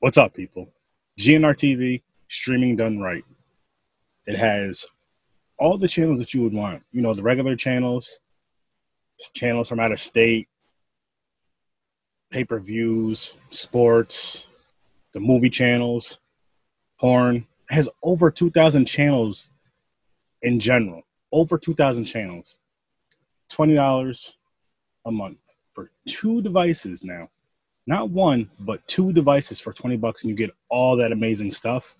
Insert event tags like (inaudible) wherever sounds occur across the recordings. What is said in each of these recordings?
What's up, people? GNR TV, streaming done right. It has all the channels that you would want. You know, the regular channels, channels from out of state, pay per views, sports, the movie channels, porn. It has over 2,000 channels in general. Over 2,000 channels. $20 a month for two devices now. Not one, but two devices for 20 bucks, and you get all that amazing stuff.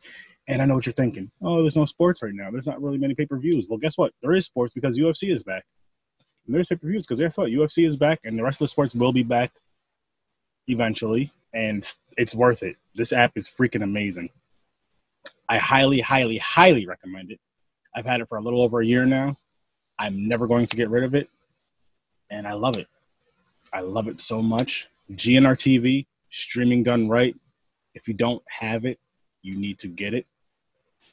And I know what you're thinking. Oh, there's no sports right now. There's not really many pay per views. Well, guess what? There is sports because UFC is back. And there's pay per views because guess what? UFC is back, and the rest of the sports will be back eventually. And it's worth it. This app is freaking amazing. I highly, highly, highly recommend it. I've had it for a little over a year now. I'm never going to get rid of it. And I love it. I love it so much. GNR TV, streaming done right. If you don't have it, you need to get it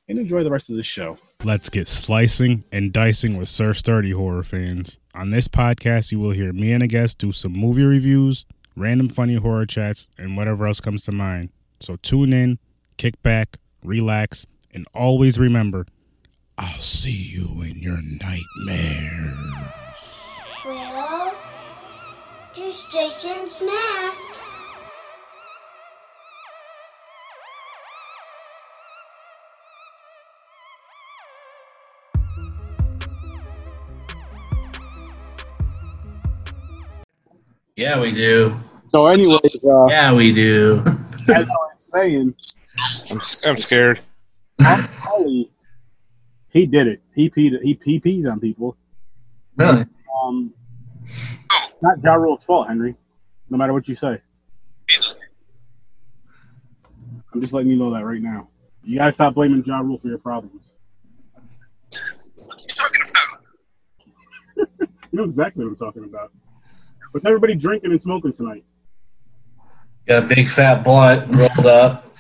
and enjoy the rest of the show. Let's get slicing and dicing with Sir Sturdy horror fans. On this podcast, you will hear me and a guest do some movie reviews, random funny horror chats, and whatever else comes to mind. So tune in, kick back, relax, and always remember I'll see you in your nightmares. Well, just Jason's mask. Yeah, we do. So, anyways, uh, Yeah, we do. (laughs) as I was saying, I'm, I'm scared. Holly, he did it. He peed. He, he pees on people. really? Um, not Ja Rule's fault, Henry. No matter what you say. I'm just letting you know that right now. You gotta stop blaming Ja Rule for your problems. What you talking about? you know exactly what I'm talking about. What's everybody drinking and smoking tonight? Got a big fat blunt rolled up.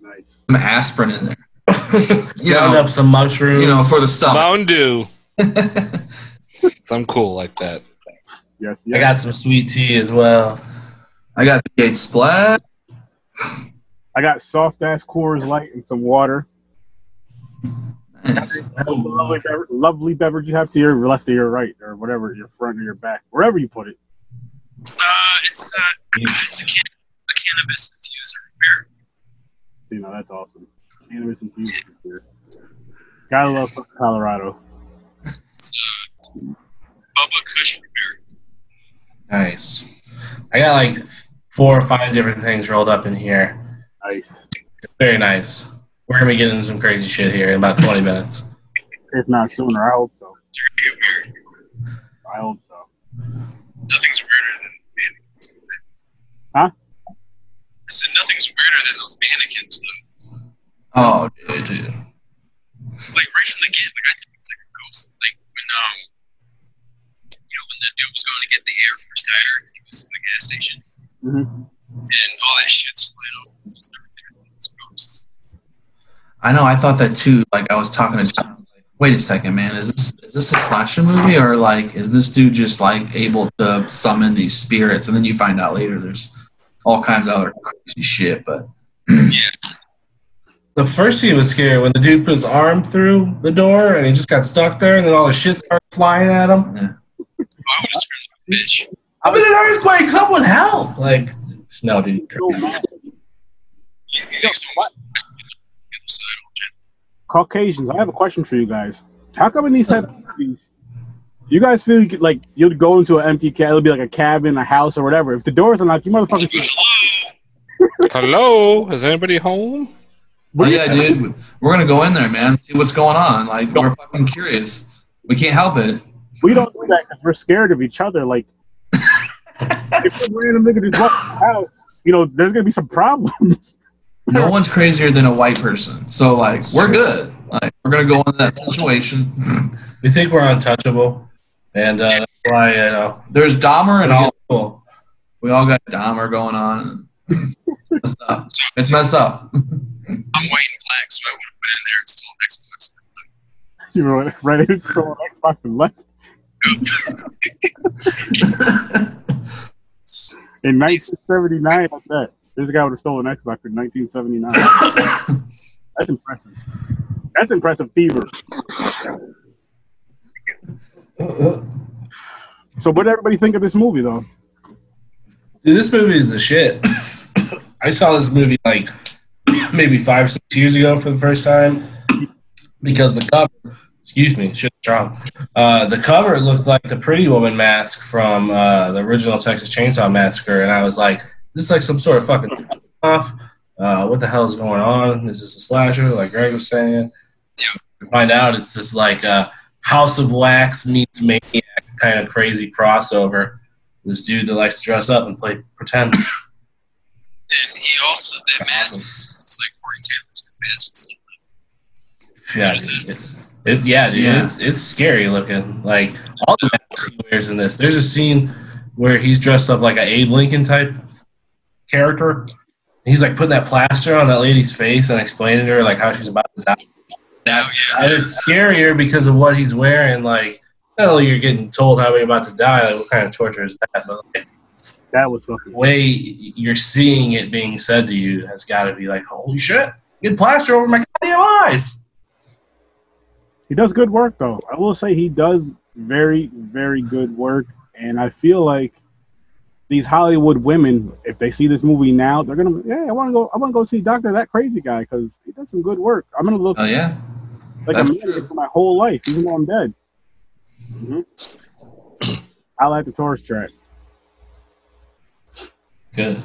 Nice. some aspirin in there. (laughs) You know, up some mushrooms. you know, for the stomach. Mountain Dew. (laughs) I'm cool like that. Yes. I got some sweet tea as well. I got the Splash. I got soft ass Coors Light and some water. Nice. Lovely, bever- lovely beverage you have to your left or your right or whatever, your front or your back, wherever you put it. Uh, it's uh, it's a, can- a cannabis infuser beer. You know, that's awesome. Cannabis infused beer. Gotta love Colorado. It's uh, Bubba Kush beer. Nice. I got like four or five different things rolled up in here. Nice. Very nice. We're gonna be getting some crazy shit here in about 20 minutes. If not sooner, I hope so. It's very weird. I hope so. Nothing's weirder than mannequins. Huh? I said nothing's weirder than those mannequins. Though. Oh, dude, dude. It's like right from the get, like I think it's like a ghost. Like when um, you know, when the dude was going to get the Air Force tire, he was in the gas station, hmm and all that shit's flying off the walls and everything. It's ghosts. I know. I thought that too. Like I was talking to John. Like, Wait a second, man. Is this is this a slasher movie or like is this dude just like able to summon these spirits? And then you find out later there's all kinds of other crazy shit. But (clears throat) yeah. The first scene was scary when the dude put his arm through the door and he just got stuck there, and then all the shit started flying at him. yeah. I would have screamed like a bitch. I'm in an earthquake. Someone help! Like, no, dude. So, man, You, you think someone's suicidal, Jen? Caucasians, I have a question for you guys. How come in these type of movies, you guys feel like you'd go into an empty cab, it'll be like a cabin, a house, or whatever. If the doors are locked, you motherfuckers. Hello. (laughs) Hello, is anybody home? Oh, yeah, dude. We're gonna go in there, man. See what's going on. Like we're fucking curious. We can't help it. We don't do that because we're scared of each other. Like, (laughs) if some random nigga just walks in the house, you know, there's gonna be some problems. No one's crazier than a white person. So like we're good. Like we're gonna go into that situation. (laughs) We think we're untouchable, and uh, that's why you know. There's Dahmer and all. Cool. We all got Dahmer going on. It's messed up. It's messed up. (laughs) I'm white and black, so I would have been in there and stole an Xbox. You were right into scroll Xbox and left (laughs) in 1979. Like that. This guy would have stolen an Xbox in 1979. That's impressive. That's impressive fever. So, what did everybody think of this movie, though? Dude, this movie is the shit. I saw this movie like (clears throat) maybe five, six years ago for the first time because the cover, excuse me, shit strong. Uh, the cover looked like the Pretty Woman mask from uh, the original Texas Chainsaw Massacre, and I was like, "This is like some sort of fucking (laughs) off. Uh, what the hell is going on? Is this a slasher?" Like Greg was saying. Yeah. Find out it's this like uh, House of Wax meets Maniac kind of crazy crossover. This dude that likes to dress up and play pretend. And he also that mask was, like Corey Taylor's mask. was- Yeah. It, yeah, dude, Yeah. it's it's scary looking. Like all the masks he wears in this. There's a scene where he's dressed up like an Abe Lincoln type character. He's like putting that plaster on that lady's face and explaining to her like how she's about to die. That's and it's scarier because of what he's wearing. Like not only you're getting told how you're about to die, like what kind of torture is that? But like, That was fucking. the way you're seeing it being said to you has got to be like, holy shit, get plaster over my goddamn eyes. He does good work, though. I will say he does very, very good work, and I feel like these Hollywood women, if they see this movie now, they're gonna, yeah, I want to go, I want to go see Doctor That Crazy Guy because he does some good work. I'm gonna look Oh yeah. like a that's man true. for my whole life, even though I'm dead. hmm I like the tourist trap. Good.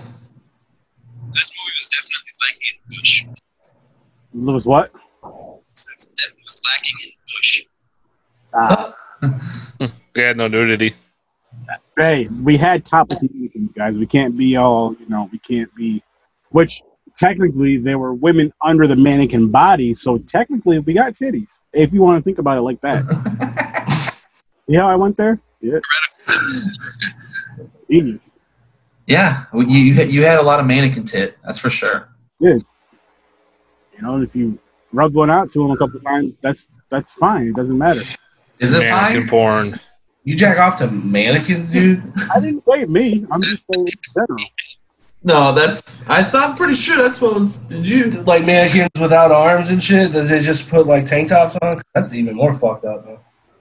This movie was definitely lacking in Bush. Lewis, what? That was lacking in Bush. Ah, Yeah, no nudity. hey, we had topless mannequins, guys. We can't be all, you know, we can't be, which technically there were women under the mannequin body, so technically we got titties. If you want to think about it like that. (laughs) yeah, I went there. Yeah, (laughs) genius. Yeah, you you had- you had a lot of mannequin tit. That's for sure. Yeah. You know, if you rub one out to him a couple times, that's that's fine. It doesn't matter. Is it Mannequin fine? porn. You jack off to mannequins, dude? I didn't say me. I'm just saying general. No, that's. I thought pretty sure that's what was. Did you? like mannequins without arms and shit that they just put like tank tops on? That's even more fucked up, man.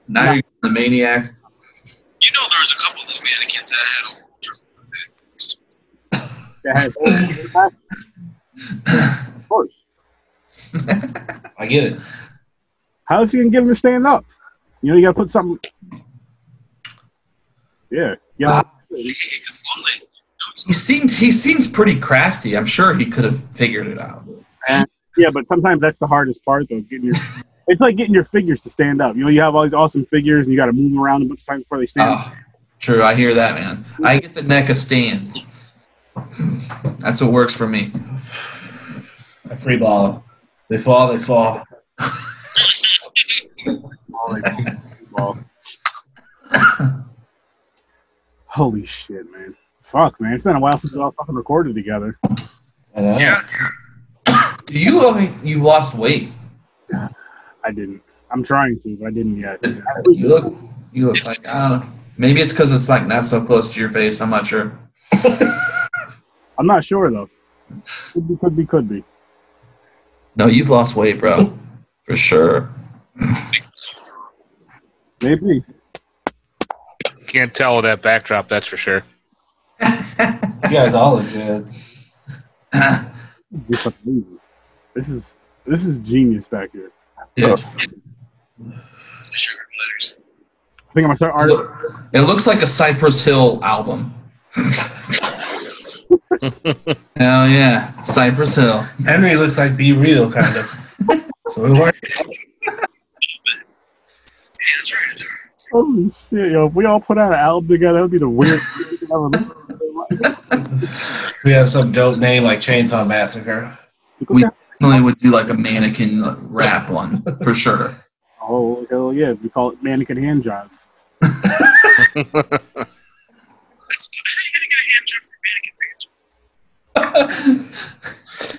Now you're the maniac. You know, there was a couple of those mannequins that had That has (laughs) of course. I get it. How is he gonna get him to stand up? You know, you gotta put something. Yeah, yeah. Uh, because. He seemed he seemed pretty crafty. I'm sure he could have figured it out. Uh, yeah, but sometimes that's the hardest part, though. Is getting your, (laughs) it's like getting your figures to stand up. You know, you have all these awesome figures, and you got to move them around a bunch of times before they stand. Oh, true. I hear that, man. I get the neck of stands. (clears throat) That's what works for me. A free ball. They fall, they fall. (laughs) All like, well. Holy shit, man! Fuck, man! It's been a while since we all fucking recorded together. Yeah, (coughs) Do you look like you lost weight? I didn't. I'm trying to, but I didn't yet. You look you look like I. Maybe it's because it's like not so close to your face. I'm not sure. (laughs) I'm not sure though. Could be, could be, could be. No, you've lost weight, bro. For sure. Maybe. Can't tell with that backdrop, that's for sure. (laughs) You guys all look good. You're fucking easy. This is this is genius back here. Yeah. sugar letters. I think I'm gonna start art. It looks like a Cypress Hill album. (laughs) Hell yeah, Cypress Hill. Henry looks like B-Real, kind of. (laughs) so it works. Yeah, that's right. Holy shit, yo! If we all put out an album together, that would be the weirdest thing ever. We have some dope name like Chainsaw Massacre. We definitely would do like a mannequin rap one for sure. Oh hell yeah! We call it mannequin hand jobs. How are you going to get a hand job for mannequin?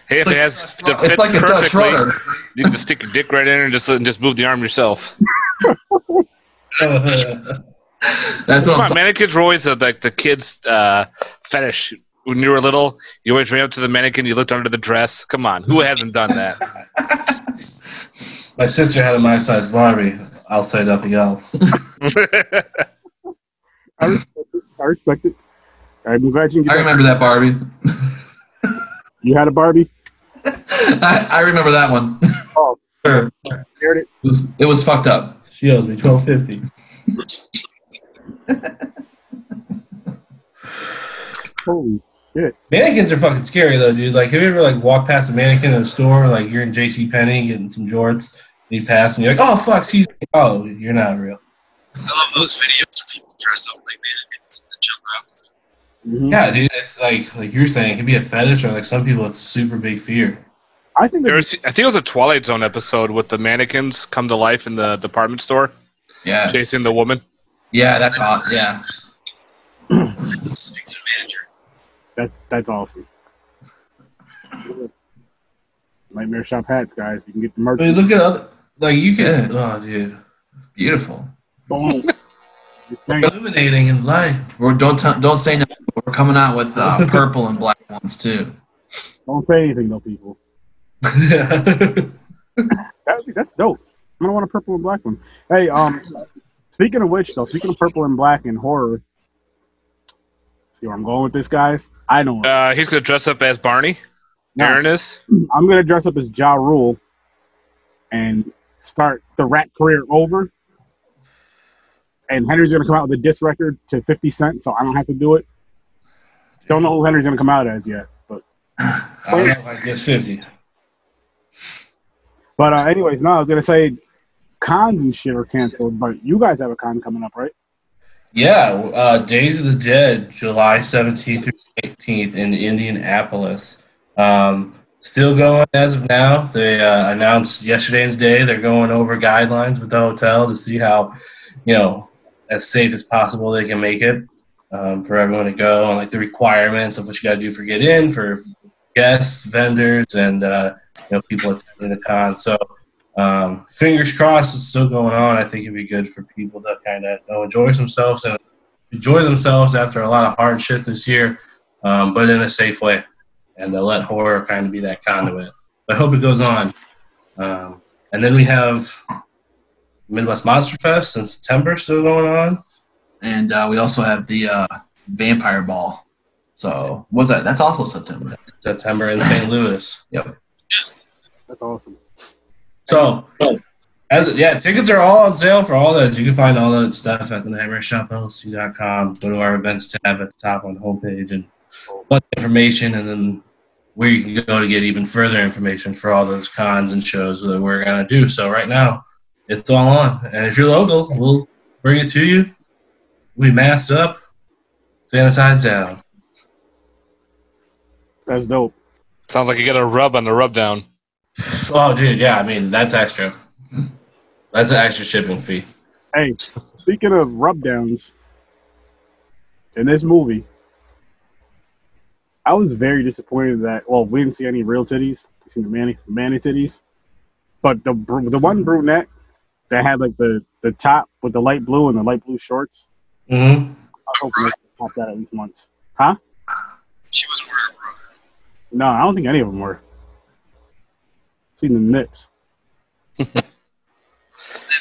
Hey, if it has to It's fit like a Dutch perfectly, rudder. you can just stick your dick right in and just and just move the arm yourself. That's what I'm on, mannequins were always the, like the kids' uh, fetish when you were little, you always ran up to the mannequin, you looked under the dress. Come on, who hasn't done that? (laughs) My sister had a my size Barbie. I'll say nothing else. (laughs) I respect it. I respect it. I'm glad you. I remember that Barbie. You had a Barbie. (laughs) I, I remember that one. Oh, Sure. Shared it. It was, it was fucked up. She owes me twelve fifty. Holy shit! Mannequins are fucking scary though, dude. Like, have you ever like walked past a mannequin in a store, like you're in J.C. Penney getting some jorts, and you pass, and you're like, "Oh fuck, excuse me." Oh, you're not real. I love those videos where people dress up like mannequins and jump out. with them. Mhm. Yeah, dude. It's like like you're saying, it could be a fetish, or like some people, it's super big fear. I think There there's was, I think it was a Twilight Zone episode with the mannequins come to life in the department store, Yeah. chasing the woman. Yeah, that's awesome. Yeah. Speak to the manager. that that's awesome. Nightmare Shop hats, guys. You can get the merch. I mean, look at other like you can. Oh, dude, it's Beautiful. Boom. Illuminating in light. We're, don't t- don't say no. We're coming out with uh, purple and black ones too. Don't say anything, though, people. Yeah, (laughs) That's, that's dope. I'm gonna want a purple and black one. Hey, um, speaking of which, though, speaking of purple and black and horror, see where I'm going with this, guys. I know. Uh, he's gonna dress up as Barney. No. Aaron is. I'm gonna dress up as Ja Rule and start the rap career over. And Henry's gonna come out with a diss record to 50 Cent, so I don't have to do it. Don't know who Henry's gonna come out as yet, but I don't know if I guess fifty. But uh, anyways, no, I was gonna say cons and shit are canceled, but you guys have a con coming up, right? Yeah, uh, Days of the Dead, July 17th through 18th in Indianapolis. Um, still going as of now. They uh, announced yesterday and today they're going over guidelines with the hotel to see how, you know, as safe as possible they can make it um, for everyone to go and like the requirements of what you got to do for get in for guests, vendors, and uh, you know people attending the con. So um, fingers crossed, it's still going on. I think it'd be good for people to kind of enjoy themselves and enjoy themselves after a lot of hard shit this year, um, but in a safe way, and to let horror kind of be that conduit. I hope it goes on. Um, and then we have Midwest Monster Fest in September still going on. And uh, we also have the uh, Vampire Ball. So what's that? That's also September. September in St. Louis. That's awesome. So, as yeah, tickets are all on sale for all those. You can find all that stuff at the nightmareshopllc.com. Go to our events tab at the top on the homepage and bunch of information, and then where you can go to get even further information for all those cons and shows that we're gonna do. So right now, it's all on, and if you're local, we'll bring it to you. We masked up, sanitized down. That's dope. Sounds like you got a rub on the rub down. Oh, dude, yeah. I mean, that's extra. That's an extra shipping fee. Hey, speaking of rub downs, in this movie, I was very disappointed that well, we didn't see any real titties. We seen the manny manny titties, but the the one brunette that had like the the top with the light blue and the light blue shorts. Mm-hmm. I hope hoping they could pop that at least once. Huh? She wasn't wearing a bra. No, I don't think any of them were. Seen the nips. (laughs)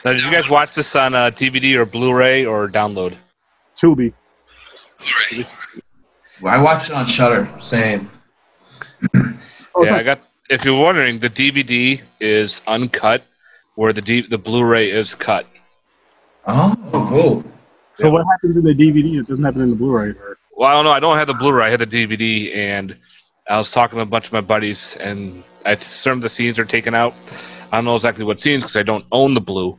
Now, did you guys watch this on uh, DVD or Blu-ray or download? Tubi. Blu-ray. I watched it on Shudder. Same. Oh, (clears throat) yeah, I got. If you're wondering, the DVD is uncut, where the D, the Blu-ray is cut. Oh, cool. so what happens in the DVD It doesn't happen in the Blu-ray? Or, Well, I don't know. I don't have the Blu-ray. I had the DVD, and I was talking to a bunch of my buddies, and I some of the scenes are taken out. I don't know exactly what scenes because I don't own the Blue,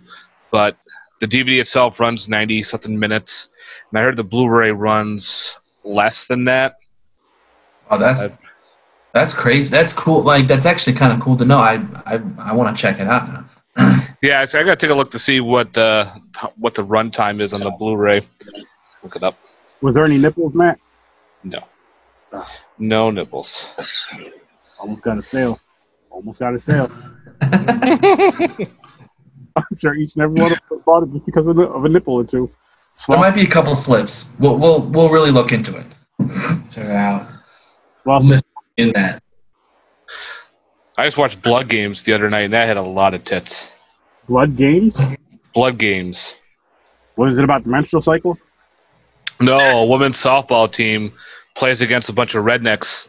but the DVD itself runs ninety something minutes, and I heard the Blu-ray runs less than that. oh, that's that's crazy. That's cool. Like that's actually kind of cool to know. I I, I want to check it out now. (clears throat) Yeah, so I got to take a look to see what the what the runtime is on the Blu-ray. Look it up. was there any nipples, Matt? No, no nipples. Almost got a sale. Almost got a sale. (laughs) I'm sure each and every one of them bought it just because of, the, of a nipple or two. There might be a couple slips. We'll we'll we'll really look into it. Check it out. Well, Miss- in that. I just watched Blood Games the other night, and that had a lot of tits. Blood Games. Blood Games. What is it about the menstrual cycle? No, a women's softball team plays against a bunch of rednecks,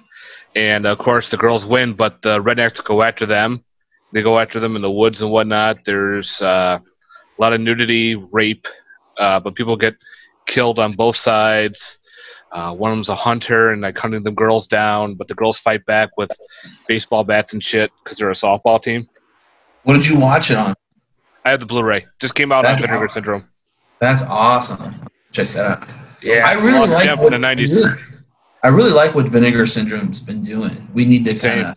and of course the girls win, but the rednecks go after them. They go after them in the woods and whatnot. There's uh, a lot of nudity, rape, uh, but people get killed on both sides. Uh, one of them's a hunter and like hunting the girls down, but the girls fight back with baseball bats and shit because they're a softball team. What did you watch it on? I have the Blu-ray. Just came out That's on Vinegar awesome. Syndrome. That's awesome. Check that out. Yeah, I really like what, the '90s. really- I really like what Vinegar Syndrome's been doing. We need to kind of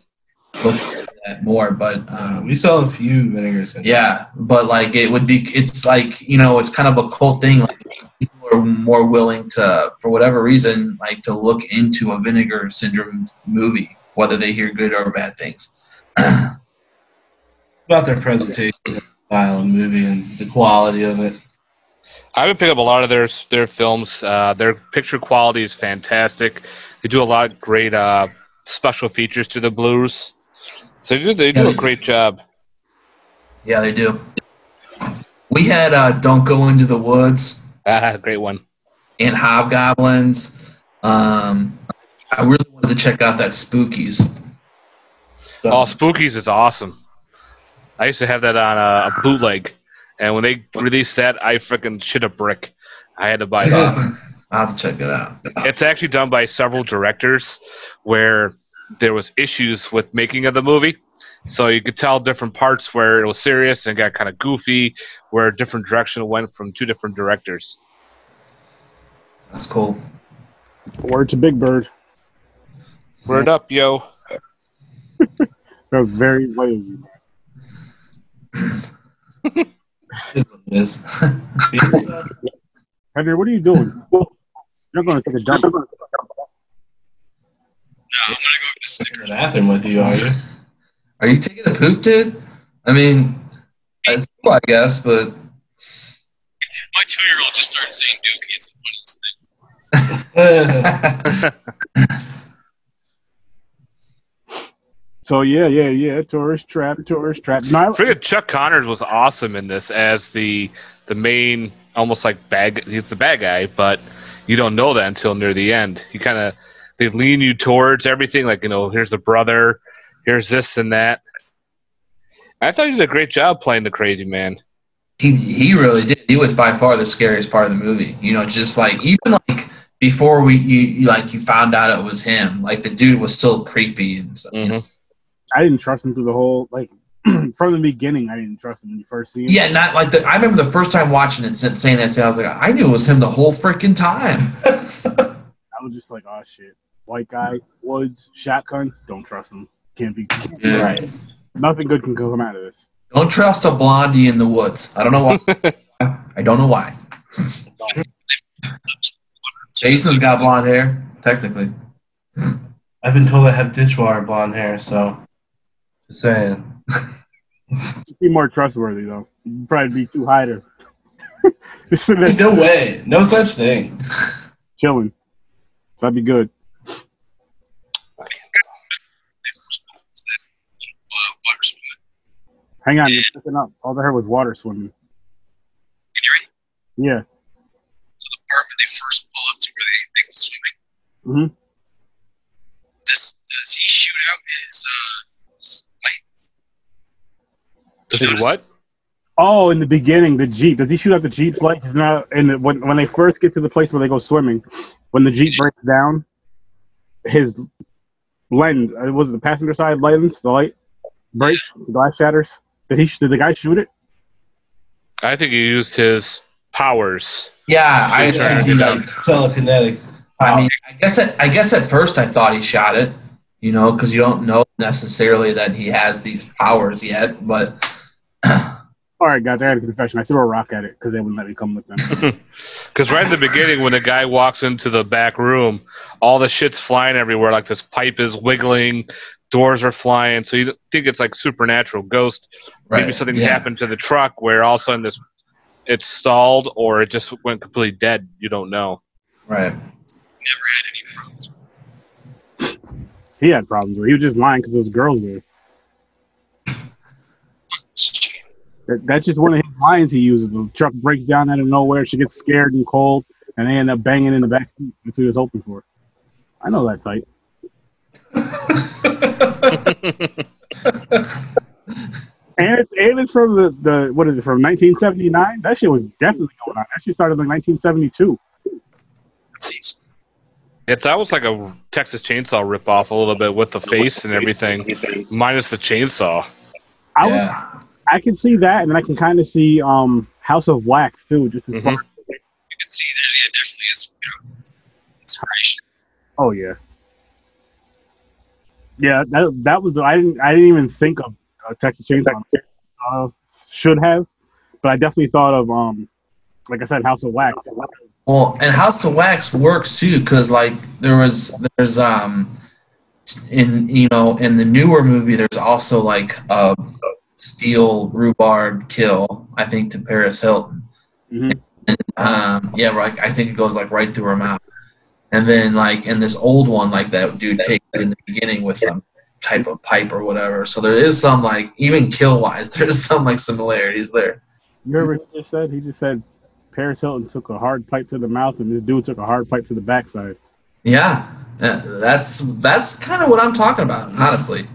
look at that more, but um, we saw a few Vinegar Syndrome. yeah, but like it would be, it's like you know, it's kind of a cult thing. Like people are more willing to, for whatever reason, like to look into a Vinegar Syndrome movie, whether they hear good or bad things. (clears throat) about their presentation style and movie and the quality of it. I would pick up a lot of their their films. Uh, their picture quality is fantastic. They do a lot of great uh, special features to the blues. So they do they do Yeah. a great job. Yeah, they do. We had uh, "Don't Go Into the Woods" Ah, great one. and Hobgoblins. Um, I really wanted to check out that Spookies. So, Oh, Spookies is awesome. I used to have that on a, a bootleg, and when they released that, I freaking shit a brick. I had to buy it's that. awesome. I'll have to check it out. It's actually done by several directors, where there was issues with making of the movie. So you could tell different parts where it was serious and got kind of goofy, where a different direction went from two different directors. That's cool. Word to Big Bird. Word up, yo. (laughs) That was very late. (laughs) Is what. Henry, (laughs) what are you doing? You're going to take a dump. No, I'm gonna go get a In Snickers. the bathroom with you, are you? Are you taking a poop, dude? I mean, it's cool, I guess, but My two-year-old just started saying "dookie." It's the funniest thing. (laughs) (laughs) So yeah, yeah, yeah. Tourist trap, tourist trap. No, I- Forget Chuck Connors was awesome in this as the the main, almost like bad. He's the bad guy, but you don't know that until near the end. You kind of they lean you towards everything, like you know, here's the brother, here's this and that. I thought he did a great job playing the crazy man. he he really did. He was by far the scariest part of the movie. You know, just like even like before we you, you like you found out it was him. Like the dude was still creepy and stuff. you know? I didn't trust him through the whole like (clears throat) from the beginning. I didn't trust him when you first see him. Yeah, not like the. I remember the first time watching it, sa- saying that. I was like, I knew it was him the whole freaking time. (laughs) I was just like, oh shit, white guy, woods, shotgun. Don't trust him. Can't be. Yeah. Right. Nothing good can come out of this. Don't trust a blondie in the woods. I don't know why. (laughs) I don't know why. Jason's got blonde hair, technically. I've been told I have dishwater blonde hair, so just saying. Be more trustworthy though. You'd probably be too high to. (laughs) just No way. No such thing. chilling. That'd be good. They first put it to that uh, water swimming. Hang on, you're picking up. All I heard was water swimming. Can you read Yeah. the part when they first pull up to where they, they go swimming? Mhm. Does does he shoot out his uh his light? Does he what? Oh, in the beginning, the jeep. Does he shoot out the jeep's light? He's not. And the, when when they first get to the place where they go swimming, when the jeep breaks down, his lens uh, was it the passenger side lens, the light breaks, the glass shatters. Did he? Did the guy shoot it? I think he used his powers. Yeah, I think assumed he down. like. Telekinetic. I mean, I guess at, I guess at first I thought he shot it, you know, because you don't know necessarily that he has these powers yet. But All right, guys, I had a confession. I threw a rock at it because they wouldn't let me come with them. (laughs) Because right in the beginning, when the guy walks into the back room, all the shit's flying everywhere. Like this pipe is wiggling, doors are flying. So you think it's like supernatural ghost. Maybe something yeah. happened to the truck where all of a sudden this it's stalled or it just went completely dead. You don't know. right, Never had any problems. He had problems with. He was just lying because there was girls there. That, that's just one of his lines he uses. The truck breaks down out of nowhere. She gets scared and cold, and they end up banging in the back seat. That's what he was hoping for. I know that type. (laughs) And it's, and it's from the, the what is it from 1979? That shit was definitely going on. That shit started in like 1972. It's almost like a Texas Chainsaw ripoff a little bit with the face and everything, minus the chainsaw. I would- Yeah. I can see that, and then I can kind of see um House of Wax too. Just as Mhm. far You can see there's yeah, definitely is you know, inspiration. Oh yeah, yeah. That that was the, I didn't I didn't even think of uh, Texas Chainsaw. Uh, should have, but I definitely thought of um like I said House of Wax. Well, and House of Wax works too, because like there was there's um in you know in the newer movie there's also like a steel rebar kill I think to Paris Hilton. Mhm. Um, yeah, right. I think it goes like right through her mouth, and then like in this old one, like that dude takes it in the beginning with some type of pipe or whatever. So there is some like even kill wise, (laughs) there's some like similarities there. You what he just said? He just said Paris Hilton took a hard pipe to the mouth, and this dude took a hard pipe to the backside. Yeah, that's that's kind of what I'm talking about, honestly.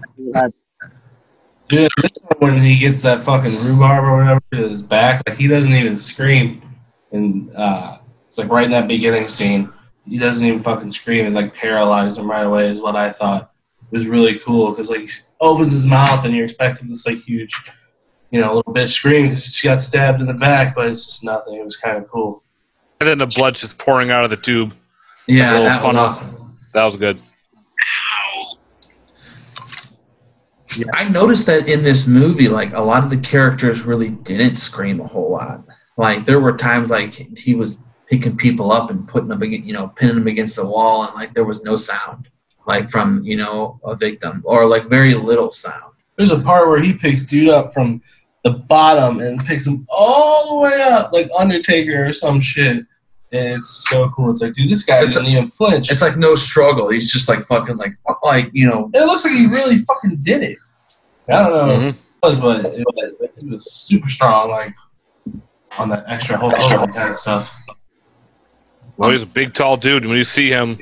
Dude, when he gets that fucking rebar or whatever to his back, like he doesn't even scream. And uh, it's like right in that beginning scene, he doesn't even fucking scream. It like paralyzed him right away, is what I thought. It was really cool because like he opens his mouth and you're expecting this like huge, you know, little bitch scream because she got stabbed in the back, but it's just nothing. It was kind of cool. And then the blood just pouring out of the tube. Yeah, that was awesome. That was good. I noticed that in this movie, like a lot of the characters really didn't scream a whole lot. Like there were times like he was picking people up and putting them, against, you know, pinning them against the wall, and like there was no sound, like from you know a victim, or like very little sound. There's a part where he picks dude up from the bottom and picks him all the way up, like Undertaker or some shit. And it's so cool. It's like, dude, this guy It's doesn't even flinch. It's like no struggle. He's just like fucking like like you know. It looks like he really fucking did it. I don't know Mhm. what it was, but it was, it was super strong, like on that extra Hulk Hogan kind of stuff. Well, he's a big, tall dude. When you see him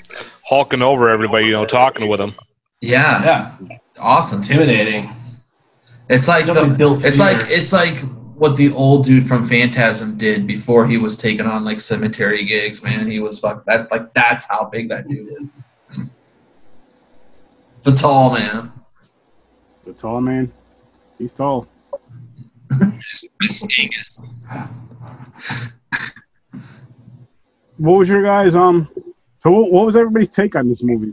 hulking over everybody, you know, talking with him. Yeah, Yeah, awesome. Intimidating. It's like Definitely the, built it's fear. like it's like what the old dude from Phantasm did before he was taking on like cemetery gigs. Man, he was fuck that like that's how big that dude is. (laughs) the tall man. The tall man, he's tall. It's, it's Angus. What was your guys um? So what, what was everybody's take on this movie?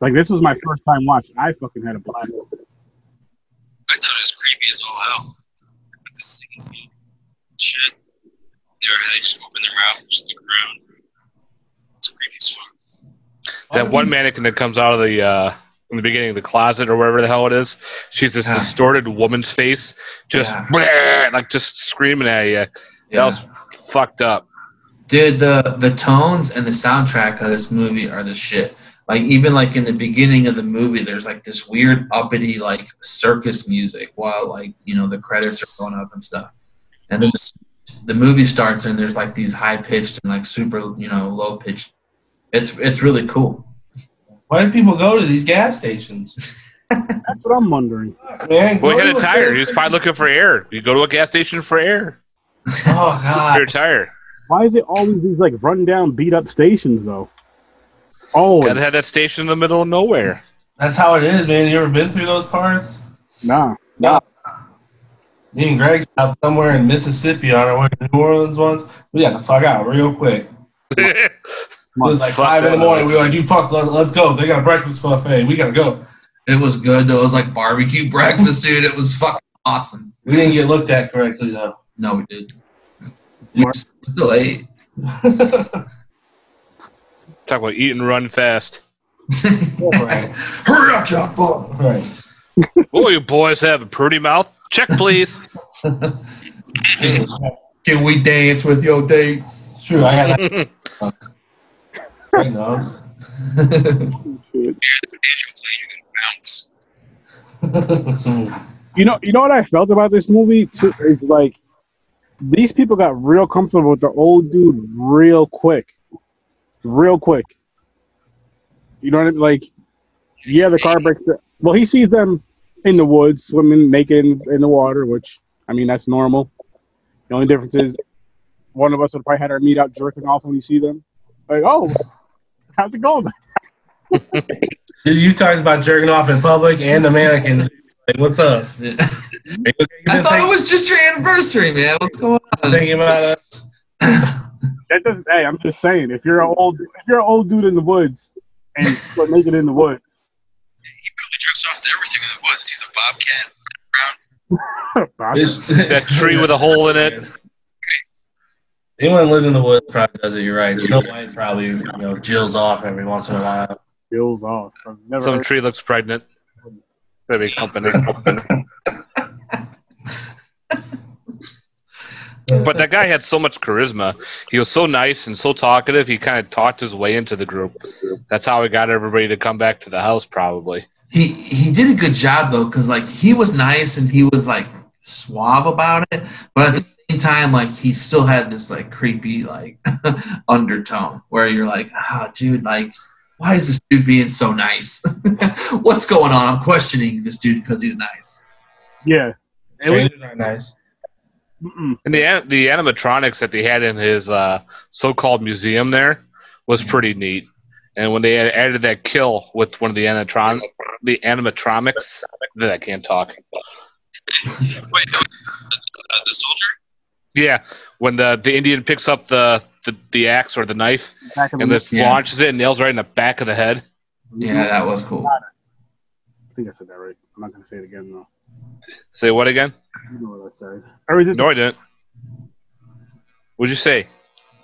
Like this was my first time watching. I fucking had a blast. I thought it was creepy as all hell. With the singing shit. They were they just open their mouth and just look around. It's creepy as fuck. That one mannequin that comes out of the uh, in the beginning of the closet or wherever the hell it is. She's this Yeah. distorted woman's face, just Yeah. "Bleh," like just screaming at you. That was fucked up. Dude, the the tones and the soundtrack of this movie are the shit. Like even like in the beginning of the movie, there's like this weird uppity like circus music while like you know the credits are going up and stuff. And then the movie starts and there's like these high pitched and like super you know low pitched. It's it's really cool. Why do people go to these gas stations? That's what I'm wondering. Man, Well, go he had a tire. He was probably looking for air. You go to a gas station for air. Oh god. For your tire. Why is it always these like rundown, beat up stations though? Oh Gotta have that station in the middle of nowhere. That's how it is, man. You ever been through those parts? nah. Me and Greg stopped somewhere in Mississippi on our way to New Orleans once. We got the fuck out real quick. (laughs) It was like five in the morning. We were like, "You fuck, let, let's go." They got a breakfast buffet. We gotta go. It was good though. It was like barbecue (laughs) breakfast, dude. It was fucking awesome. We didn't get looked at correctly though. No, we did. We still ate. (laughs) Talk about eat and run fast. right. (laughs) Hurry up, John Paul. Right. Oh, you boys have a pretty mouth. Check, please. Can we dance with your dates? True. I had. Knows. You. Know, you know what I felt about this movie too is like these people got real comfortable with the old dude real quick, real quick. You know what I mean? Like, yeah, the car breaks. Well, he sees them in the woods swimming naked in, in the water, which I mean that's normal. The only difference is one of us would probably had our meat out jerking off when we see them. Like, oh, how's it going? (laughs) You talked about jerking off in public and the mannequins. Like, what's up? (laughs) I thought it was just your anniversary, man. What's going on? thinking about us. (laughs) That doesn't. Hey, I'm just saying, if you're an old, if you're an old dude in the woods and you're naked in the woods, He probably jerks off to everything in the woods. He's a bobcat. Around. That tree with a hole in it. Anyone living in the woods probably does it. You're right. Snow White probably you know jills off every once in a while. Jills off. Never Some tree looks pregnant. Maybe company. But that guy had so much charisma. He was so nice and so talkative. He kind of talked his way into the group. That's how he got everybody to come back to the house, probably. He he did a good job though, because like he was nice and he was like suave about it, but at the same time, like he still had this like creepy like (laughs) undertone where you're like, ah, dude, like, why is this dude being so nice? (laughs) What's going on? I'm questioning this dude because he's nice. Yeah. Strangers are nice. mm-mm. And the the animatronics that they had in his uh, so-called museum there was pretty neat. And when they added that kill with one of the animatron the animatronics, that I can't talk. (laughs) Wait, no, uh, the soldier? Yeah, when the the Indian picks up the the, the axe or the knife the and I then Yeah. launches it and nails right in the back of the head. Yeah, that was cool. I think I said that right. I'm not gonna say it again though. Say what again? You know what I said. Or is it No, I didn't. What'd you say?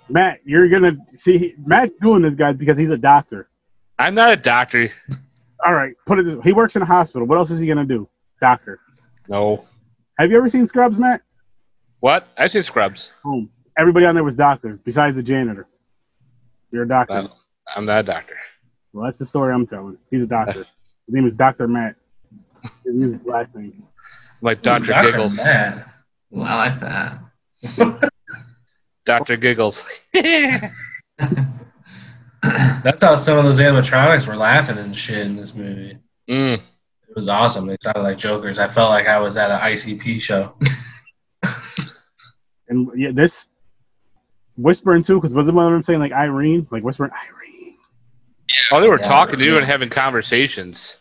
Matt? You're gonna see Matt's doing this guys, because he's a doctor. I'm not a doctor. (laughs) All right, put it this way. He works in a hospital. What else is he gonna do? Doctor. No. Have you ever seen Scrubs, Matt? What? I see Scrubs. Boom. Everybody on there was doctors, besides the janitor. You're a doctor. Uh, I'm not a doctor. Well, that's the story I'm telling. He's a doctor. (laughs) His name is Doctor Matt. His name is last name. Like Dr. Dr. Giggles. Matt. Well, I like that. Dr. Giggles. (laughs) That's how some of those animatronics were laughing and shit in this movie. Mm. It was awesome. They sounded like jokers. I felt like I was at an ICP show. (laughs) And yeah, this whispering too, because wasn't one of them saying like Irene, like whispering Irene. Oh, they were Yeah, talking to you yeah. and having conversations.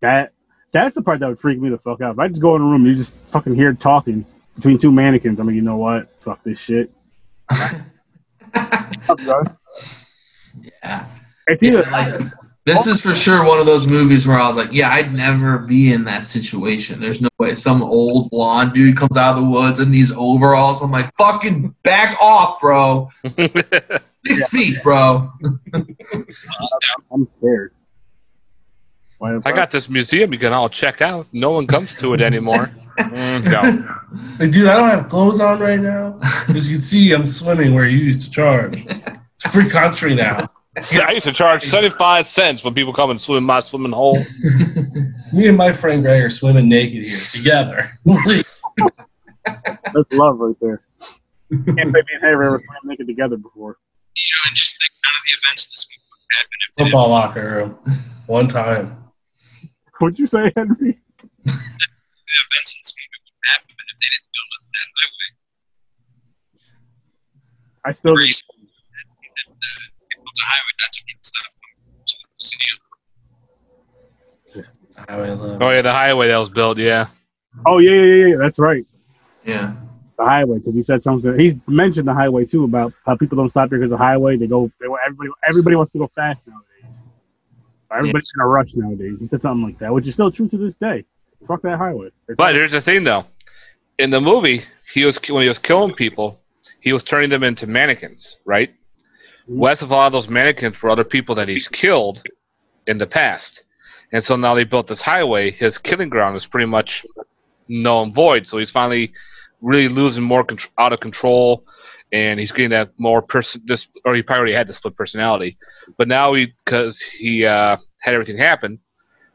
That that's the part that would freak me the fuck out. If I just go in a room, and you just fucking hear talking between two mannequins. I'm like, you know what? Fuck this shit. (laughs) Yeah. It's Yeah, like this is for sure one of those movies where I was like, yeah, I'd never be in that situation. There's no way some old blonde dude comes out of the woods in these overalls. I'm like, fucking back off, bro. (laughs) Six feet, bro. (laughs) I'm scared. I got this museum you can all check out. No one comes to it anymore. (laughs) Mm, no. Like, dude, I don't have clothes on right now. As you can see, I'm swimming where you used to charge. It's a free country now. I used to charge 75 cents when people come and swim in my swimming hole. (laughs) Me and my friend Greg are swimming naked here together. (laughs) That's love right there. Can't say me and Harry ever swam naked together before. You know, and just think none of the events in this movie would happen if they Football locker room. One time. What'd you say, Henry? the events in this movie would happen if they didn't film it that highway. I still Where you said that the, they built a highway, that's what people stopped coming to the museum. Highway Oh, yeah, the highway that was built, yeah. Oh yeah, yeah, yeah, yeah. That's right. Yeah. The highway, because he said something. He's mentioned the highway too about how people don't stop there because the highway. They go. They, everybody, everybody wants to go fast nowadays. Everybody's in a rush nowadays. He said something like that, which is still true to this day. Fuck that highway. It's But here's the thing, though. In the movie, he was when he was killing people, he was turning them into mannequins, right? West of a lot of those mannequins were other people that he's killed in the past, and so now they built this highway. His killing ground is pretty much null and void. So he's finally really losing more out of control, and he's getting that more person. This or he probably already had the split personality, but now he because he uh, had everything happen.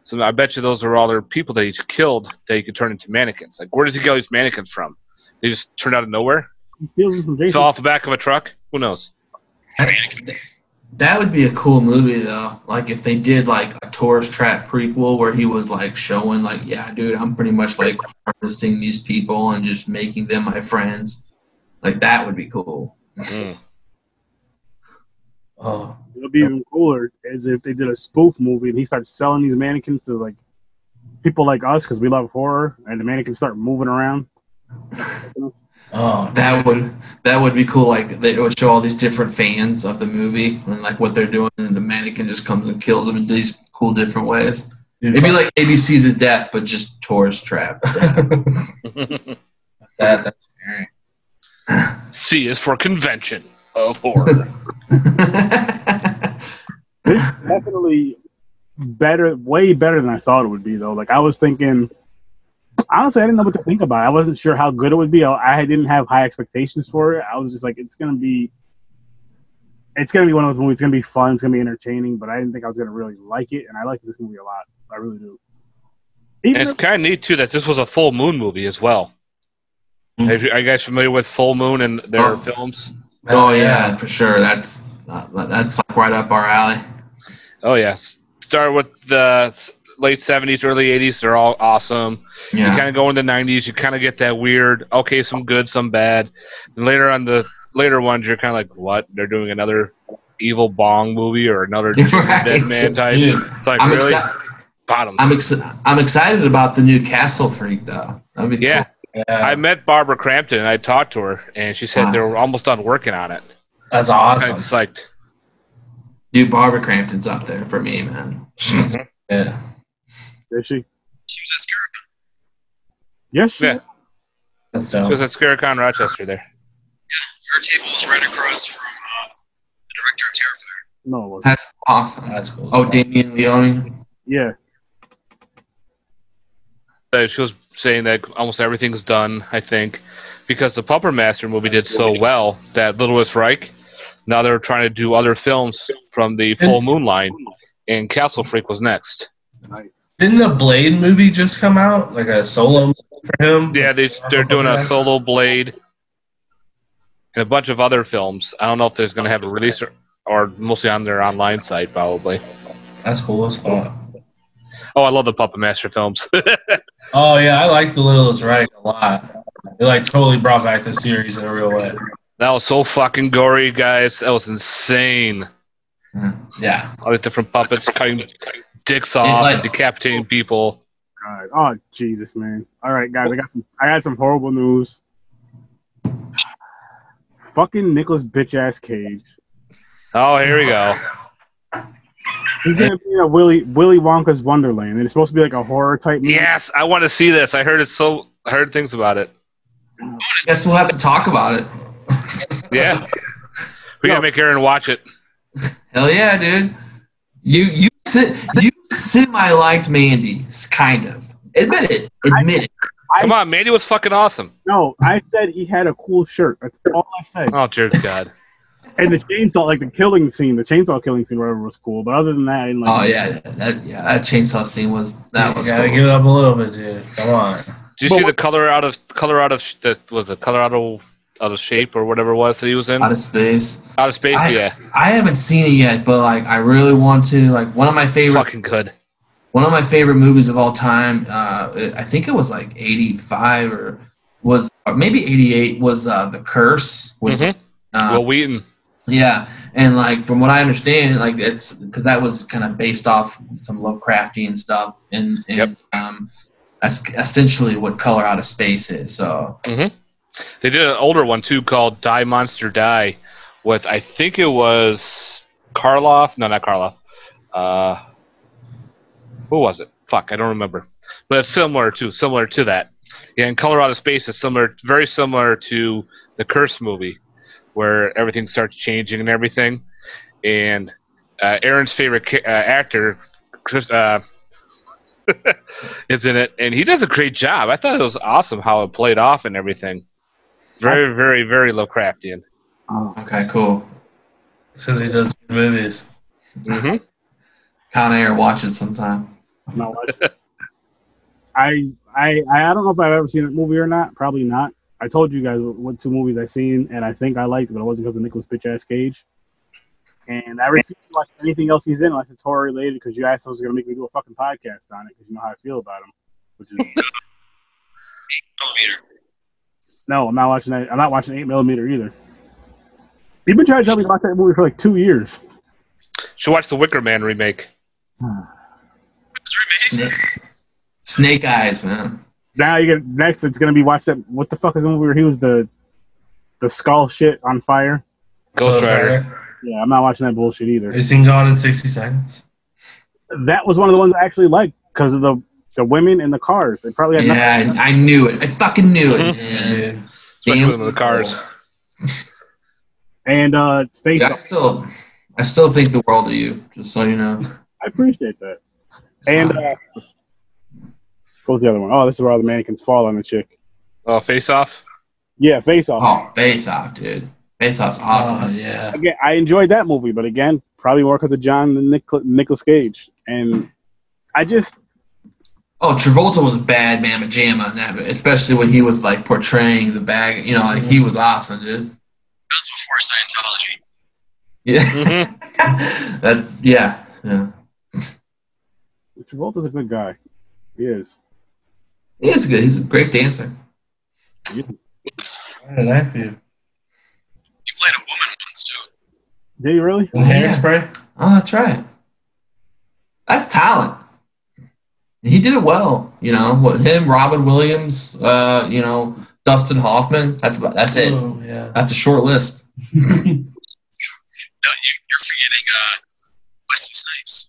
So I bet you those are all the people that he's killed that he could turn into mannequins. Like, where does he get all these mannequins from? They just turned out of nowhere. He from Fell Jason. off the back of a truck. Who knows? That would be a cool movie though. Like if they did like a tourist trap prequel where he was like showing like, yeah, dude, I'm pretty much like harvesting these people and just making them my friends. Like that would be cool. Mm. Oh, It'll be even cooler as if they did a spoof movie and he starts selling these mannequins to like people like us because we love horror, and the mannequins start moving around. (laughs) oh, That would that would be cool. Like they would show all these different fans of the movie and like what they're doing, and the mannequin just comes and kills them in these cool different ways. dude, It'd be like ABC's of Death, but just tourist trap. (laughs) that. That's scary. C is for convention of horror. (laughs) Definitely better, way better than I thought it would be though. Like I was thinking. Honestly, I didn't know what to think about. it. I wasn't sure how good it would be. I I didn't have high expectations for it. I was just like, it's gonna be, it's gonna be one of those movies. It's gonna be fun. It's gonna be entertaining. But I didn't think I was gonna really like it, and I like this movie a lot. I really do. Even And it's kind of neat too that this was a full moon movie as well. Mm. Are you are you guys familiar with Full Moon and their Oh. films? oh yeah, for sure. That's uh, that's like right up our alley. Oh yes. Start with the late seventies, early eighties. They're all awesome. You kind of go in the nineties. You kind of get that weird. Okay, some good, some bad. And later on the later ones, you're kind of like, what? They're doing another evil Bong movie or another (laughs) Right. Dead Man type. It's like I'm really excited. bottom. I'm ex- I'm excited about the new Castle Freak though. That'd be yeah, cool. yeah, I met Barbara Crampton. and I talked to her, and she said Wow. they were almost done working on it. that's awesome. psyched. Dude, Barbara Crampton's up there for me, man. She's mm-hmm. Yeah, is she? She was at Scarecrow. Yes, she. Yeah. that's She was dope. at Scarecon Rochester there. Yeah, her table was right across from uh, the director of Terrifier. No, it wasn't. that's awesome. That's cool. Oh, Damien Leone. Yeah. Uh, she was saying that almost everything's done, I think, because the Puppet Master movie did so well that Littlest Reich, now they're trying to do other films from the Full Moon line, and Castle Freak was next. Nice. Didn't the Blade movie just come out? Like a solo movie for him? Yeah, they, they're doing a solo Blade and a bunch of other films. I don't know if there's going to have a release or, or mostly on their online site, probably. That's cool as fuck. Oh, I love the Puppet Master films. (laughs) Oh yeah, I like The Littlest Reich a lot. It like totally brought back the series in a real way. that was so fucking gory, guys. That was insane. Mm, yeah, All the different puppets cutting dicks off like- and decapitating oh. people. God. Oh Jesus, man. All right, guys. I got some. I got some horrible news. Fucking Nicolas bitch ass Cage. Oh, here we go. He's gonna be in a Willy Willy Wonka's Wonderland, and it's supposed to be like a horror type. movie. Yes, I want to see this. I heard it so. I heard things about it. I guess we'll have to talk about it. Yeah, we gotta make Aaron watch it. Hell yeah, dude. You you sit you semi liked Mandy, kind of. Admit it. Admit it. Come on, Mandy was fucking awesome. No, I said he had a cool shirt. That's all I said. Oh dear God. (laughs) And the chainsaw, like the killing scene, the chainsaw killing scene, whatever was cool. But other than that, I didn't like. Oh yeah, that yeah, that chainsaw scene was that you was gotta cool. give it up a little bit, dude. Come on. Did you But see what- the color out of color out of that was the color out of out of shape or whatever it was that he was in out of space. out of space? I- yeah, I haven't seen it yet, but like I really want to. Like one of my favorite fucking good. One of my favorite movies of all time. Uh, I think it was like eighty five or was or maybe eighty eight was uh, the Curse. With, Mhm. uh, Wil Wheaton. Yeah, and like from what I understand, like it's because that was kind of based off some Lovecraftian stuff, and, and Yep. um, that's essentially what Color Out of Space is. So They did an older one too called Die Monster Die, with I think it was Karloff. No, not Karloff. Uh, who was it? Fuck, I don't remember. But it's similar to similar to that. Yeah, and Color Out of Space is similar, very similar to the Curse movie, where everything starts changing and everything. And uh, Aaron's favorite ca- uh, actor, Chris, uh, (laughs) is in it, and he does a great job. I thought it was awesome how it played off and everything. Very, very, very Lovecraftian. Oh, Okay, cool. It's because he does good movies. hmm (laughs) Con Air, watch it sometime. I'm not watching. I I I don't know if I've ever seen that movie or not. Probably not. I told you guys what, what two movies I seen, and I think I liked, it, but it wasn't because of Nicolas bitch ass Cage. And I refuse to watch anything else he's in unless it's horror related because you guys was gonna make me do a fucking podcast on it because you know how I feel about him. Which is (laughs) no, I'm not watching that. I'm not watching Eight Millimeter either. You've been trying to tell me to watch that movie for like two years. Should watch the Wicker Man remake. (sighs) It's. Snake, (laughs) Snake Eyes, man. Now you get next. It's gonna be watch that. What the fuck is the movie where he was the the skull shit on fire? Ghost Rider. Yeah, I'm not watching that bullshit either. Have you seen Gone in 60 Seconds? that was one of the ones I actually liked because of the the women in the cars. They probably had Yeah. I, I knew it. I fucking knew it. Mhm. man. Dude. Especially Damn. in the cars. And uh, face Yeah, I still, I still think the world of you. Just so you know. I appreciate that. And uh, what was the other one? Oh, this is where all the mannequins fall on the chick. Oh, Face Off. Yeah, face off. Oh, Face Off, dude. Face Off's Oh, awesome. yeah. Again, I enjoyed that movie, but again, probably more because of John than Nic- Nicolas Cage. And I just Oh, Travolta was a bad mamma jamma in that, especially when he was like portraying the bag. You know, like he was awesome, dude. That was before Scientology. Yeah, (laughs) hmm that yeah, yeah. Travolta's a good guy. He is. He is good. He's a great dancer. Yes. Why did I feel? You played a woman once too. Did you really? In Hairspray? Oh, that's right. That's talent. He did it well. You know, what him, Robin Williams, uh, you know, Dustin Hoffman. That's about. That's it. Oh, yeah. That's a short list. (laughs) No, you, you're forgetting uh, Wesley Snipes.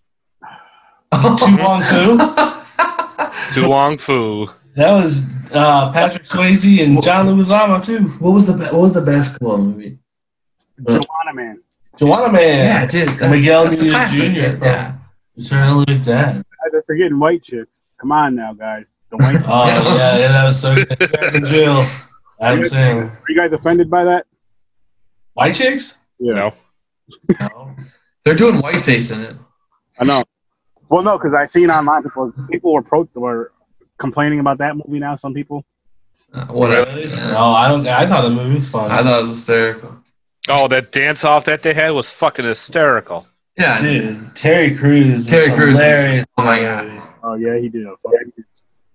To Wong Foo? (laughs) To Wong Foo. That was uh, Patrick Swayze and John Leguizamo, too. What was the be- What was the basketball movie? Juwanna Mann. Juwanna Mann. Yeah, dude. That's, Miguel that's a Nunez classic, Jr. from Yeah. Return of the Living Dead. Guys are forgetting white chicks. Come on now, guys. The white. (laughs) Oh, yeah, yeah, that was so good. Jack and Jill. Adam Sandler. Are you guys offended by that? White chicks? Yeah. No. No. They're doing whiteface in it. I know. Well, no, because I seen online people people were pro were complaining about that movie now. Some people. Uh, whatever. Really? Yeah. No, I don't. I thought the movie was fun. I thought it was hysterical. Oh, that dance off that they had was fucking hysterical. Yeah, Dude, Terry Crews. Terry Crews is- Hilarious. oh my God. Oh yeah, he did.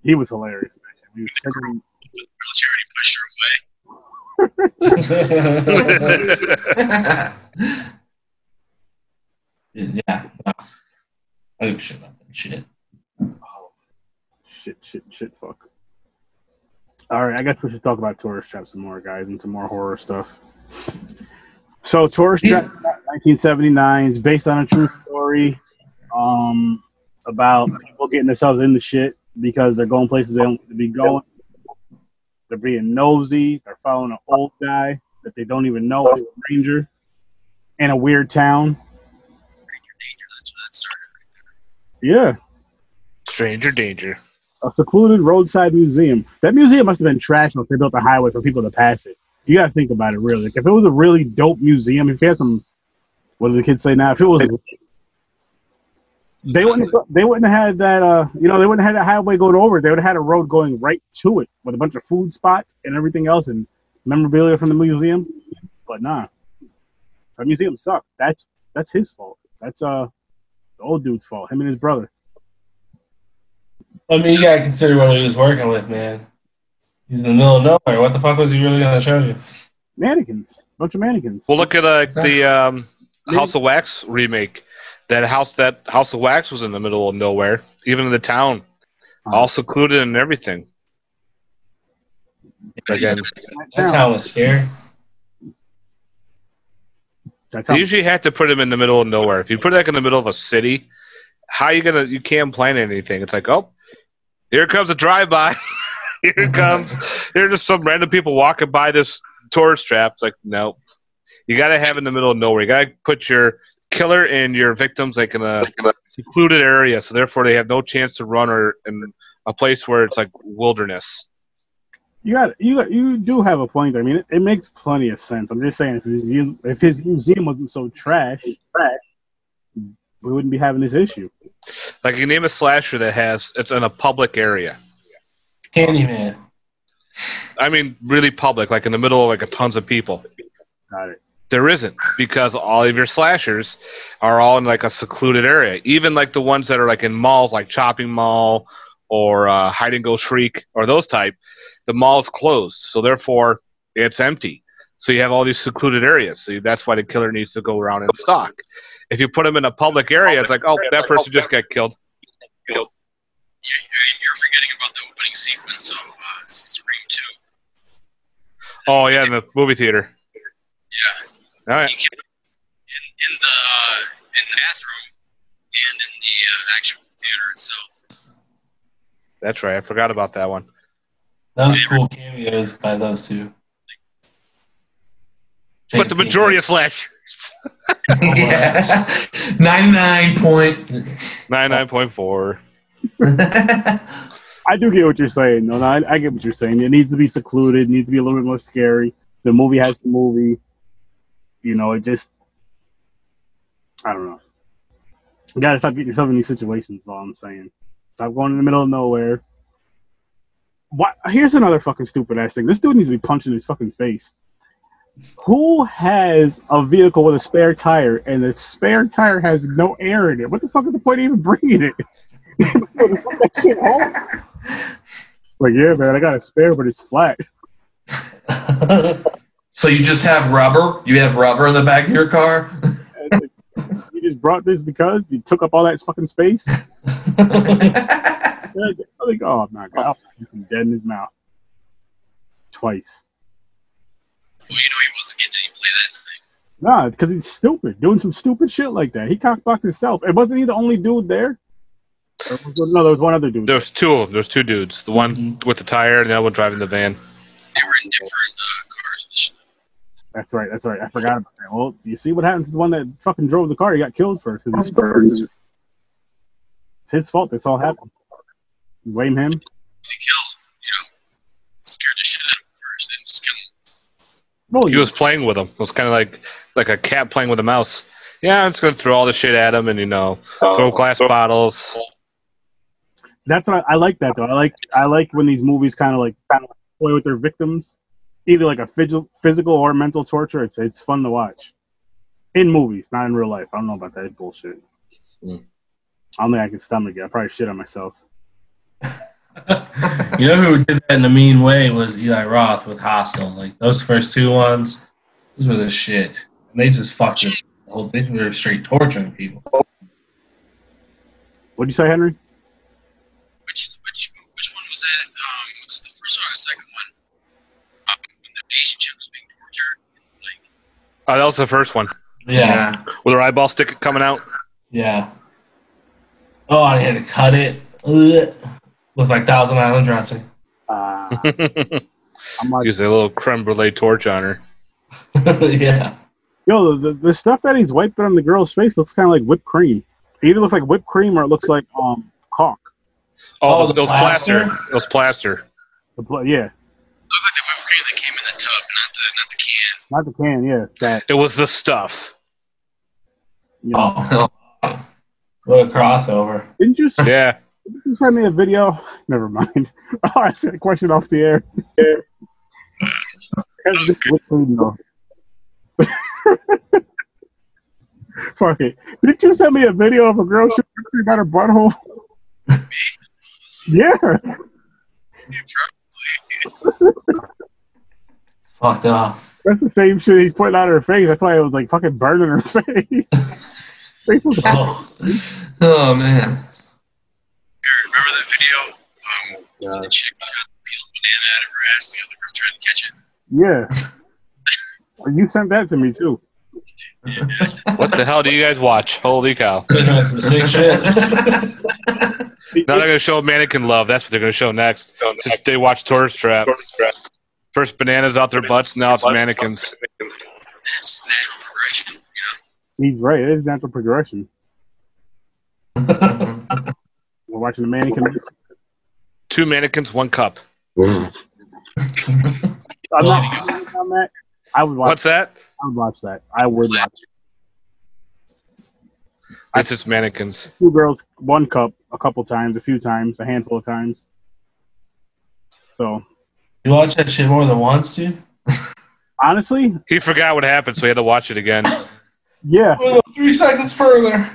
He was hilarious. He was singing. (laughs) Military pusher away. (laughs) (laughs) yeah. A shit shit. Shit, shit, shit, fuck. All right, I guess we should talk about Tourist Trap some more, guys, and some more horror stuff. So, Tourist Trap, 1979, is based on a true story um, about people getting themselves into shit because they're going places they don't need to be going. They're being nosy. They're following an old guy that they don't even know, is a stranger, in a weird town. Danger, that's where that started. Yeah. Stranger danger. a secluded roadside museum. That museum must have been trash if they built a highway for people to pass it. You gotta think about it really. Like if it was a really dope museum, if you had some, what do the kids say now? If it was, they wouldn't. have, They wouldn't have had that. Uh, you know, they wouldn't have had that highway going over. it. They would have had a road going right to it with a bunch of food spots and everything else and memorabilia from the museum. But nah, that museum sucked. That's that's his fault. That's uh old dude's fault. Him and his brother. I mean, you gotta consider what he was working with, man. He's in the middle of nowhere. What the fuck was he really gonna show you? Mannequins, bunch of mannequins. Well, look at uh, the um, House of Wax remake. That house, that House of Wax was in the middle of nowhere, even in the town, all secluded and everything. Again, That town was scary. That's you usually have to put them in the middle of nowhere. If you put that in the middle of a city, how you gonna? You can't plan anything. It's like, oh, here comes a drive-by. (laughs) here comes. Here are just some random people walking by this tourist trap. It's like, no, you got to have it in the middle of nowhere. You got to put your killer and your victims like in a secluded area, so therefore they have no chance to run or in a place where it's like wilderness. You got you got, you do have a point there. I mean, it, it makes plenty of sense. I'm just saying, if his museum, if his museum wasn't so trash, we wouldn't be having this issue. Like you name a slasher that has it's in a public area. Candyman. I mean, really public, like in the middle of like a tons of people. Got it. There isn't because all of your slashers are all in like a secluded area. Even like the ones that are like in malls, like Chopping Mall or uh, Hide and Go Shriek or those type, the mall's closed, so therefore it's empty. So you have all these secluded areas. So that's why the killer needs to go around and stalk. If you put them in a public area, it's like, oh, that person just got killed. Yeah, you're, forgetting about the opening sequence of uh, Scream 2. Oh yeah, in the movie theater. Yeah. All right. In, in the uh, in the bathroom and in the uh, actual theater itself. That's right. I forgot about that one. That was cool cameos by those two. But the majority of slash yeah. (laughs) 99 point. nine nine point four. (laughs) I do get what you're saying. No, no, I, I get what you're saying. It needs to be secluded. It needs to be a little bit more scary. The movie has the movie. You know, it just. I don't know. You gotta stop getting yourself in these situations. Is all I'm saying. Stop going in the middle of nowhere. What? Here's another fucking stupid ass thing. This dude needs to be punched in his fucking face. Who has a vehicle with a spare tire and the spare tire has no air in it? What the fuck is the point of even bringing it? (laughs) like, yeah, man, I got a spare, but it's flat. (laughs) so you just have rubber? You have rubber in the back of your car? (laughs) you just brought this because you took up all that fucking space. I think, oh my god, I'm dead in his mouth twice. Well, you know he wasn't getting any play that night. Nah, because he's stupid, doing some stupid shit like that. He cockblocked himself. And wasn't he the only dude there? Or was no, there was one other dude. There's two of them. There's two dudes. The one with the tire and the other one driving the van. They were in different uh, cars. That's right. That's right. I forgot about that. Well, do you see what happened to the one that fucking drove the car? He got killed first. 'cause It's it's his fault. This all happened. You blame him? He killed, you know, scared the shit out of him first, and just killed him. No, He was playing with him. It was kind of like like a cat playing with a mouse. Yeah, I'm just gonna throw all the shit at him and you know throw glass bottles. that's what I, I like. That though, I like I like when these movies kind of like kind of play with their victims, either like a physical, physical or mental torture. It's it's fun to watch in movies, not in real life. I don't know about that bullshit. Mm. I don't think I can stomach it. I probably shit on myself. (laughs) You know who did that in a mean way was Eli Roth with Hostel. Like those first two ones, those were the shit. And they just fucked the whole thing. They were straight torturing people. What'd you say, Henry? Which, which, which one was that? Um, was it the first one or the second one? Um, when the Asian chick was being tortured. Like, Oh, that was the first one Yeah, with her eyeball stick coming out. yeah. Oh, I had to cut it. Ugh. With like Thousand Island dressing. Uh, Use (laughs) I'm like, a little creme brulee torch on her. (laughs) yeah. yo, the, the stuff that he's wiping on the girl's face looks kind of like whipped cream. It either looks like whipped cream or it looks like um caulk. Oh, Oh, those, the those plaster. plaster? Those plaster. The pl- yeah, looked like the whipped cream that came in the tub, not the not the can. not the can. Yeah, that. It was the stuff. You know. Oh, (laughs) what a crossover. Didn't you? s- Yeah. Did you send me a video? (laughs) Never mind. Oh, I sent a question off the air. That's just whipped cream, though. Fuck it. Did you send me a video of a girl shooting cream her butthole? (laughs) yeah. (laughs) Fucked up. That's the same shit he's putting on her face. That's why it was like fucking burning her face. Face Oh, Oh, man. Aaron, remember that video? Um, Yeah. the chick got the peeled banana out of her ass, and the other girl trying to catch it. Yeah. (laughs) You sent that to me too. Yes. What the hell do you guys watch? Holy cow! (laughs) some sick shit. Now they're gonna show Mannequin Love. That's what they're gonna show next. Since they watch Tourist Trap. First bananas out their butts. Now it's mannequins. That's natural progression, you know. He's right. It is natural progression. (laughs) We're watching the mannequin. Two mannequins, one cup. I'm not on that. I would watch. What's that? I would watch that. I would watch it. It's just mannequins. two girls, one cup, a couple times, a few times, a handful of times. So You watch that shit more than once, dude? honestly, He forgot what happened, so he had to watch it again. yeah. three seconds further.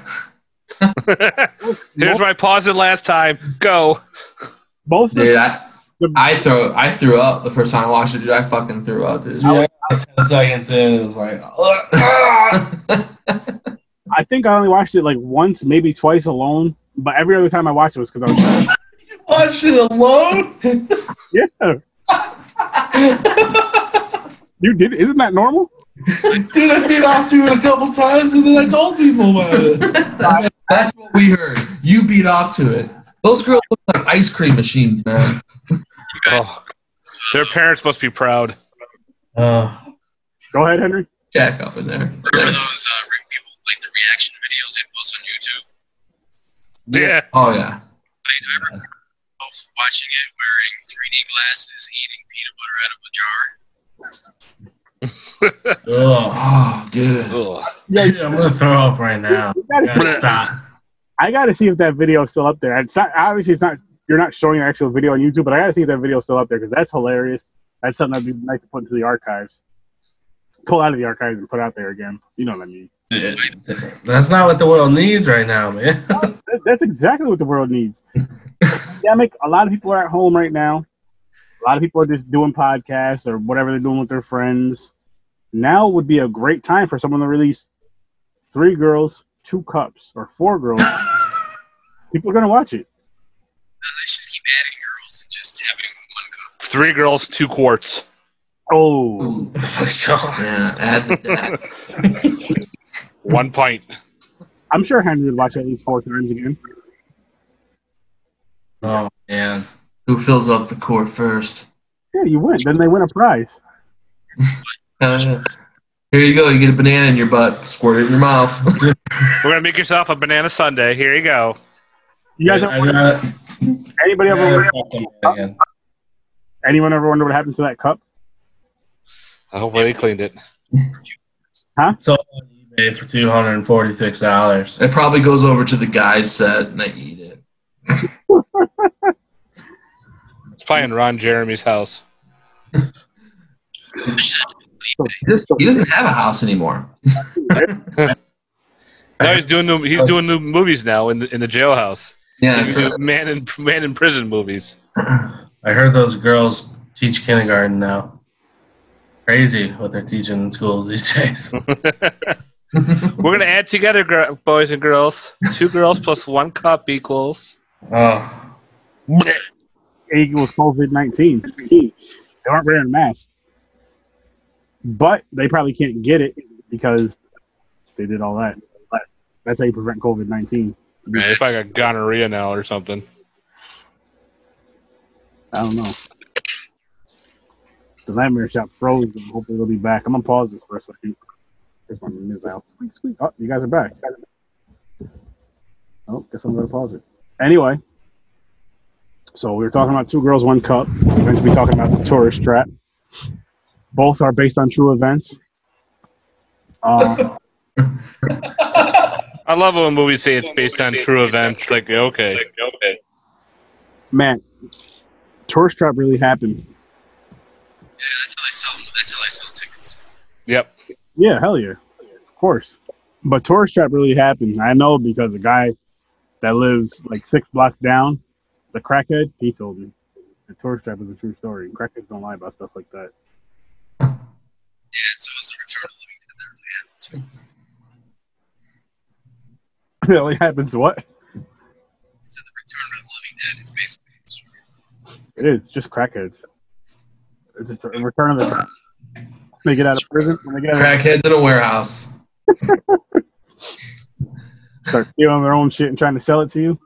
(laughs) Here's where I paused it last time. Go. Most of Dude, I, I throw I threw up the first time I watched it, dude. I fucking threw up, dude. Yeah, ten seconds in, it was like, (laughs) I think I only watched it like once, maybe twice alone. But every other time I watched it was because I was (laughs) watch it alone. yeah. You did? Isn't that normal? Dude, I beat off to it a couple times, and then I told people about it. That's what we heard. You beat off to it. Those girls look like ice cream machines, man. Oh, their parents must be proud. Uh, Go ahead, Henry. Jack up in there. Remember those uh, re- people like the reaction videos they post on YouTube? Yeah. Oh yeah. I, I remember both watching it wearing 3D glasses, eating peanut butter out of a jar. Ugh. Oh, dude. Ugh. Dude, I'm gonna throw up right now. Gotta Gotta see- stop. I got to see if that video is still up there. It's not obviously it's not. You're not showing the actual video on YouTube, but I got to see if that video is still up there because that's hilarious. That's something that'd be nice to put into the archives. Pull out of the archives and put out there again. You know what I mean? That's not what the world needs right now, man. That's exactly what the world needs. (laughs) Pandemic. A lot of people are at home right now. A lot of people are just doing podcasts or whatever they're doing with their friends. Now would be a great time for someone to release three girls, two cups, or four girls. (laughs) people are gonna watch it. They should keep adding girls and just having one cup. Three girls, two quarts. Oh, Ooh. (laughs) Yeah, add the. (laughs) One pint. I'm sure Henry would watch it at least four times again. Oh man. Who fills up the court first? Yeah, you win. Then they win a prize. (laughs) Uh, here you go. You get a banana in your butt. Squirt it in your mouth. (laughs) We're gonna make yourself a banana sundae. Here you go. You guys, I, ever, got, anybody ever, I wonder, fucked up again. anyone ever wonder what happened to that cup? Hopefully they cleaned it. Sold on eBay for two hundred and forty-six dollars. it probably goes over to the guys' set and they eat it. (laughs) It's probably in Ron Jeremy's house. He doesn't, have a house anymore. (laughs) No, he's doing new, he's doing new movies now in the in the jailhouse. Yeah, He's doing man in man in prison movies. (clears throat) I heard those girls teach kindergarten now. Crazy what they're teaching in schools these days. (laughs) We're gonna add together, gr- boys and girls. Two girls plus one cup equals. Oh, equals COVID 19. They aren't wearing a mask. But they probably can't get it because they did all that. That's how you prevent COVID 19. It's like a gonorrhea now or something. I don't know. The nightmare shop froze. and Hopefully they'll be back. I'm gonna pause this for a second. There's one in his house. Squeak, squeak. Oh, you guys are back. Oh, guess I'm gonna pause it. Anyway, so we were talking about two girls, one cup. We're going to be talking about the tourist trap. Both are based on true events. Um, (laughs) I love it when movies say it's based on true events. Like, okay, okay. man, tourist trap really happened. Yeah, that's how they sell. That's how they sell tickets. Yep. Yeah, hell yeah. Of course. But tourist trap really happened. I know because a guy that lives like six blocks down, the crackhead, he told me. The tourist trap is a true story. Crackheads don't lie about stuff like that. Yeah, so it's the Return of the Living Dead that really happened too. it (laughs) only happens what? So the Return of the Living Dead is basically the story. It is just crackheads. It's just a return of the they get out of prison when they get out Crackheads in a warehouse. (laughs) start stealing their own shit and trying to sell it to you.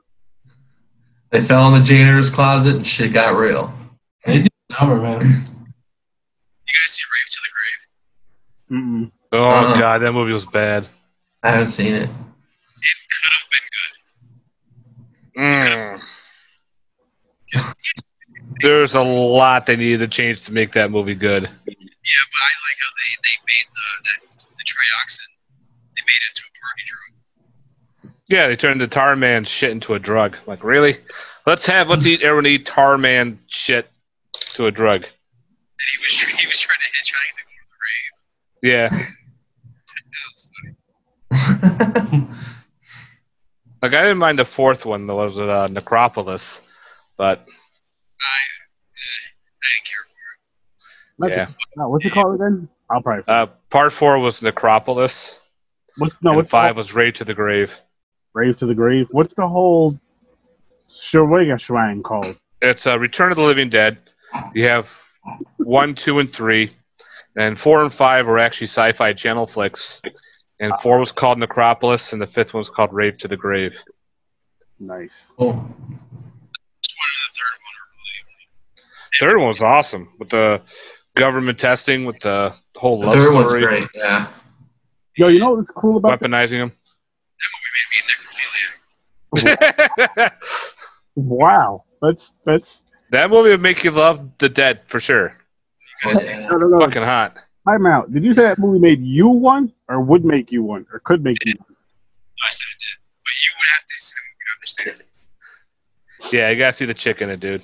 They fell in the janitor's closet and shit got real. number man. You guys (laughs) see Rave to the Grave? Mm-mm. Oh Uh-uh. god, that movie was bad. I haven't seen it. It could have been good. Mm. Just, There's a lot they needed to change to make that movie good. Yeah, but I like how they, they made the, the the trioxin. They made it into a party drug. Yeah, they turned the Tar Man shit into a drug. Like, really? Let's have let's eat everyone eat Tar Man shit to a drug. And he was he was trying to hitchhike to go to the rave. Yeah. (laughs) That was funny. (laughs) Like I didn't mind the fourth one, that was uh, Necropolis, but I I didn't care for it. yeah. No, what's it called again? I'll probably. Uh, part four was Necropolis. what's no? and What's five five? was Rave to the Grave. Grave to the grave. What's the whole Shawega Shrine called? It's uh, Return of the Living Dead. You have one, two, and three, and four and five were actually sci-fi channel flicks. And four was called Necropolis, and the fifth one was called Rave to the Grave. Nice. Oh, This one and the third one are really Third one was awesome with the government testing, with the whole the love third one's great. Yeah. Yo, you know what's cool about that? weaponizing (laughs) them. That movie made me a necrophiliac. Wow, that's that's that movie would make you love the dead for sure. Oh, yeah. (laughs) no, no, no. Fucking hot. Time out. Did you say that movie made you one, or would make you one, or could make you? I said it did, but you would have to see the movie to understand. Yeah, you gotta see the chick in it, dude.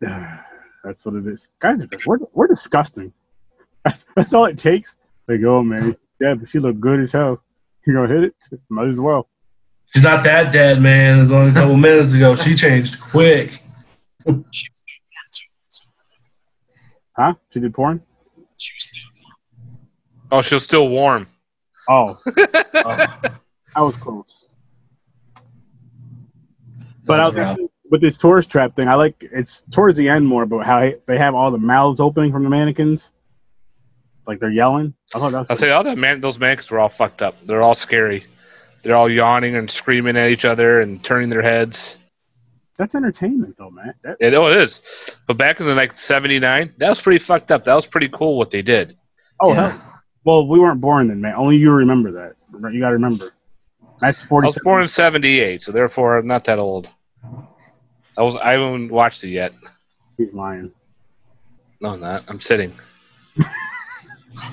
(sighs) That's what it is. Guys, are we're we're disgusting. (laughs) That's, that's all it takes. They oh, go, man. Yeah, but she looked good as hell. You gonna hit it? Might as well. She's not that dead, man. It was only a couple (laughs) minutes ago. She changed quick. Huh? She did porn? Oh, she was still Oh, she's still warm. Oh, (laughs) Oh, that was close. But I was with this tourist trap thing, I like it's towards the end more about how they have all the mouths opening from the mannequins, like they're yelling. I thought that was I'll say all that man, those mannequins were all fucked up. They're all scary. They're all yawning and screaming at each other and turning their heads. that's entertainment, though, man. That, It, oh, it is. But back in the like '79, that was pretty fucked up. That was pretty cool what they did. oh, Yeah. hell, well, we weren't born then, man. Only you remember that. You got to remember. That's I was born in '78, so therefore I'm not that old. I was. I haven't watched it yet. He's lying. No, I'm not. I'm sitting. (laughs)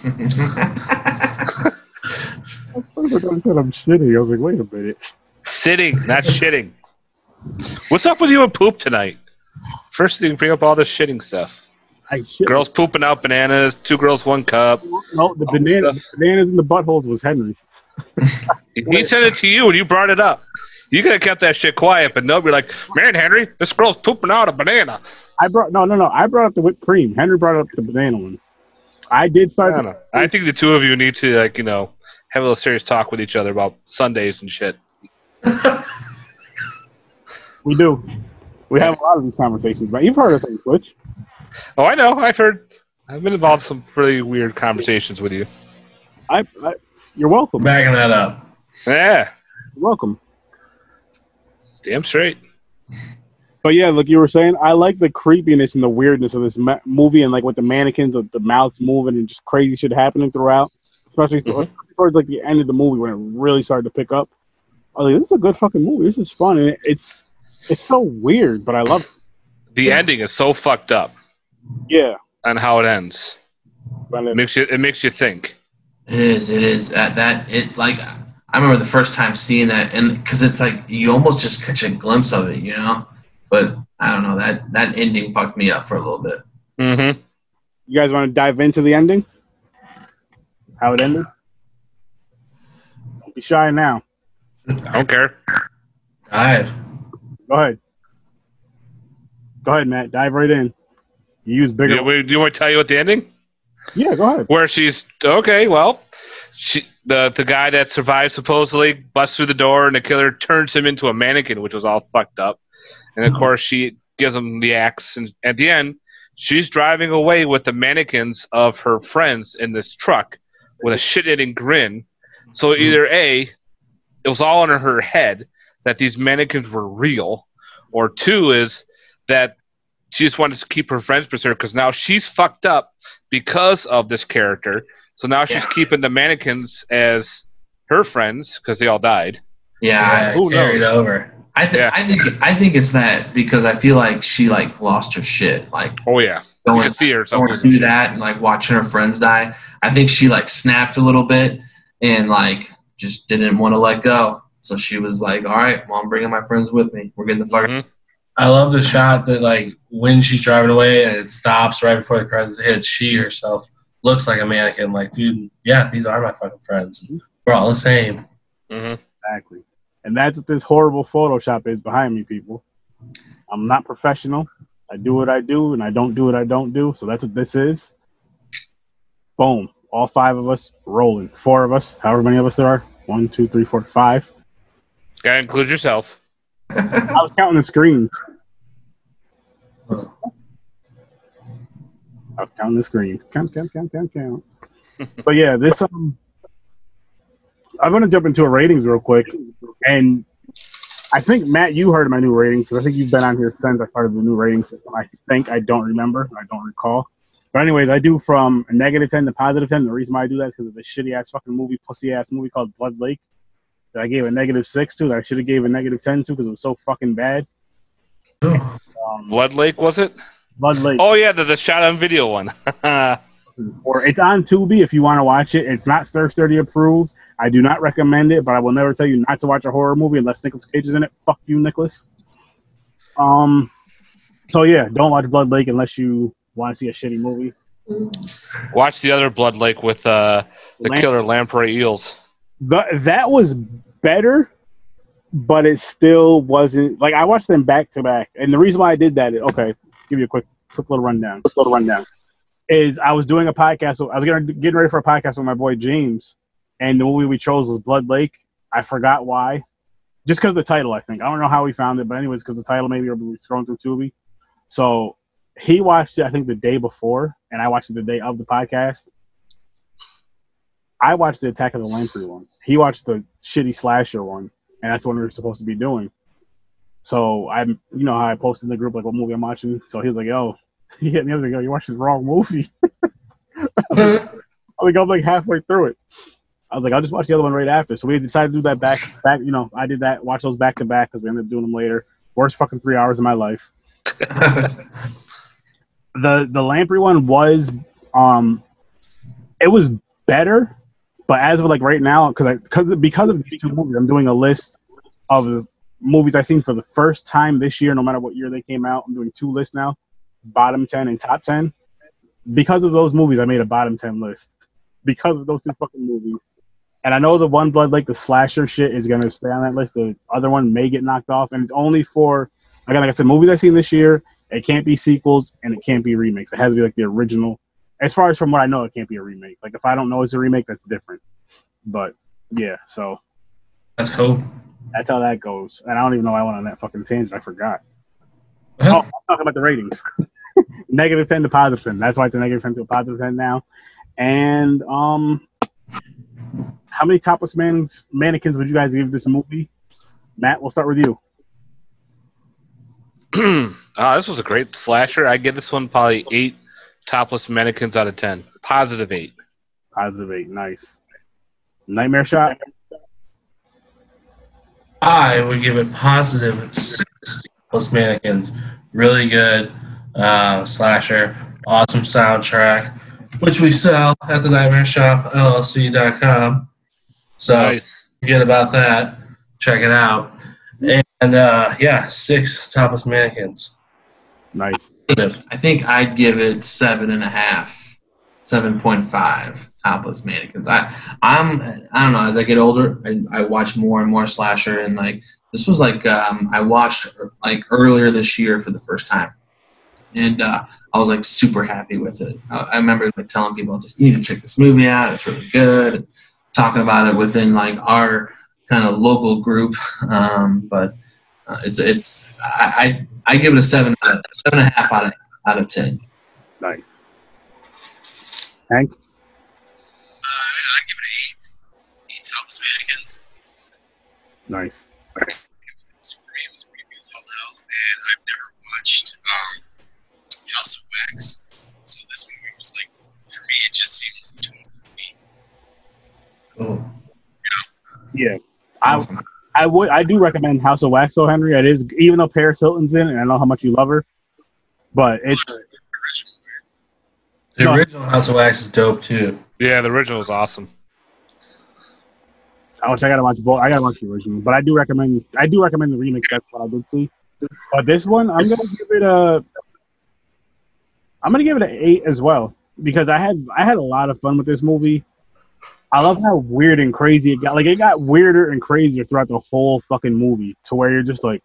(laughs) I said I'm shitty. I was like, wait a minute. Sitting, not shitting. What's up with you and poop tonight? First thing, bring up all this shitting stuff. I shit. Girls pooping out bananas. Two girls, one cup. No, the banana, stuff. bananas in the buttholes was Henry. (laughs) He sent it to you, and you brought it up. You could have kept that shit quiet, but no, you're like, man, Henry, this girl's pooping out a banana. I brought no, no, no. I brought up the whipped cream. Henry brought up the banana one. I did I start. don't know. I think the two of you need to, like, you know, have a little serious talk with each other about Sundays and shit. We do. We have a lot of these conversations, but you've heard of on Twitch. Oh, I know. I've heard. I've been involved in some pretty weird conversations with you. I, I you're welcome. Backing that up. Yeah, You're welcome. damn straight. But yeah, like you were saying, I like the creepiness and the weirdness of this ma- movie, and like with the mannequins, the, the mouths moving, and just crazy shit happening throughout. Especially Mhm. towards like the end of the movie when it really started to pick up. I was like, this is a good fucking movie. This is fun, and it's it's so weird, but I love. it. The ending is so fucked up Yeah, And how it ends. but It it- makes you. It makes you think. It is. It is that that it like I remember the first time seeing that, and because it's like you almost just catch a glimpse of it, you know. But I don't know that that ending fucked me up for a little bit. Mm-hmm. you guys want to dive into the ending? How it ended? Don't be shy now. I don't care. Dive. Go ahead. Go ahead, Matt. Dive right in. You use bigger. Do you, do you want to tell you what the ending? Yeah, go ahead. Where she's okay. Well, she the the guy that survived supposedly busts through the door and the killer turns him into a mannequin, which was all fucked up. And of course, she gives him the axe, and at the end, she's driving away with the mannequins of her friends in this truck with a shit-eating grin. So mm-hmm. either a, it was all in her head that these mannequins were real, or two is that she just wanted to keep her friends preserved because now she's fucked up because of this character. So now she's Yeah. keeping the mannequins as her friends because they all died. Yeah, who carried over. I think Yeah. I think I think it's that because I feel like she like lost her shit, like Oh yeah, you going, can see her. going Something. through that and like watching her friends die. I think she like snapped a little bit and like just didn't want to let go. So she was like, "All right, well, I'm bringing my friends with me. We're getting the fuck." Mhm. I love the shot that like when she's driving away and it stops right before the credits hits. She herself looks like a mannequin. Like, dude, yeah, these are my fucking friends. We're all the same. Mhm. Exactly. And that's what this horrible Photoshop is behind me, people. I'm not professional. I do what I do, and I don't do what I don't do. So that's what this is. Boom. All five of us rolling. Four of us, however many of us there are. One, two, three, four, five. Gotta include yourself. I was counting the screens. I was counting the screens. Count, count, count, count, count. (laughs) but yeah, this um, I'm gonna jump into a ratings real quick, and I think Matt, you heard my new ratings. I think you've been on here since I started the new rating system. I think I don't remember. I don't recall. But anyways, I do from a negative ten to positive ten. The reason why I do that is because of the shitty ass fucking movie, pussy ass movie called Blood Lake that I gave a negative six to. That I should have gave a negative ten to because it was so fucking bad. Um, Blood Lake was it? Blood Lake. Oh yeah, the, the shot on video one. (laughs) or it's on Tubi if you want to watch it. It's not Stir Sturdy approved. I do not recommend it, but I will never tell you not to watch a horror movie unless Nicolas Cage is in it. Fuck you, Nicolas. Um. So yeah, don't watch Blood Lake unless you want to see a shitty movie. Watch the other Blood Lake with uh, the Lamp- killer lamprey eels. The, that was better, but it still wasn't like I watched them back to back. And the reason why I did that, is, okay, give you a quick, quick little rundown. Quick little rundown is I was doing a podcast. I was getting ready for a podcast with my boy James, and the movie we chose was Blood Lake. I forgot why, just because the title. I think I don't know how we found it, but anyways, because the title maybe we were scrolling through Tubi. So he watched it, I think, the day before, and I watched it the day of the podcast. I watched the Attack of the Lamprey one. He watched the shitty slasher one, and that's what we were supposed to be doing. So I'm, you know, how I posted in the group like what movie I'm watching. So he was like, "Yo," he hit me. I was like, "Yo, you watched the wrong movie." (laughs) I think I'm like halfway through it. I was like, I'll just watch the other one right after. So we decided to do that back, back. You know, I did that. Watch those back to back because we ended up doing them later. Worst fucking three hours of my life. (laughs) the the Lamprey one was um it was better but as of like right now because i because because of these two movies i'm doing a list of the movies i've seen for the first time this year no matter what year they came out i'm doing two lists now bottom 10 and top 10 because of those movies i made a bottom 10 list because of those two fucking movies and i know the one blood lake the slasher shit is going to stay on that list the other one may get knocked off and it's only for again like i said movies i've seen this year it can't be sequels and it can't be remakes. It has to be like the original. As far as from what I know, it can't be a remake. Like if I don't know it's a remake, that's different. But yeah, so That's cool. that's how that goes. And I don't even know why I went on that fucking tangent. I forgot. Huh? Oh, I'm talking about the ratings. (laughs) negative ten to positive ten. That's why it's a negative ten to a positive ten now. And um, how many topless man- mannequins would you guys give this movie? Matt, we'll start with you. uh, (clears throat) this was a great slasher. I give this one probably eight topless mannequins out of ten. Positive eight. Positive eight. Nice. Nightmare shop. I would give it positive six plus mannequins. Really good uh, slasher. Awesome soundtrack, which we sell at the Nightmare Shop LLC.com. So Nice. forget about that. Check it out. And uh, yeah, six topless mannequins. Nice. I think I'd give it seven and a half, seven point five topless mannequins. I I'm I don't know. As I get older, I, I watch more and more slasher, and like this was like um, I watched like earlier this year for the first time, and uh, I was like super happy with it. I, I remember like telling people, I was like, "You need to check this movie out. It's really good." And talking about it within like our kind of local group, (laughs) um, but uh, it's it's I, I I give it a seven seven and a half out of out of ten. Nice. Hank. Uh, I'd give it eight. Eight topless mannequins. Nice. It was free. It was creepy as all hell. And I've never watched um, House of Wax. So this movie was like, for me, it just seems totally me. Oh, Yeah. I, awesome. I would I do recommend House of Wax, though, Henry. It is even though Paris Hilton's in, it, and I know how much you love her, but it's The original House of Wax is dope too. Yeah, the original is awesome. I wish I gotta watch both. I gotta watch the original, but I do recommend I do recommend the remake. That's what I did see. But this one, I'm gonna give it a. I'm gonna give it an eight as well because I had I had a lot of fun with this movie. I love how weird and crazy it got. Like it got weirder and crazier throughout the whole fucking movie, to where you're just like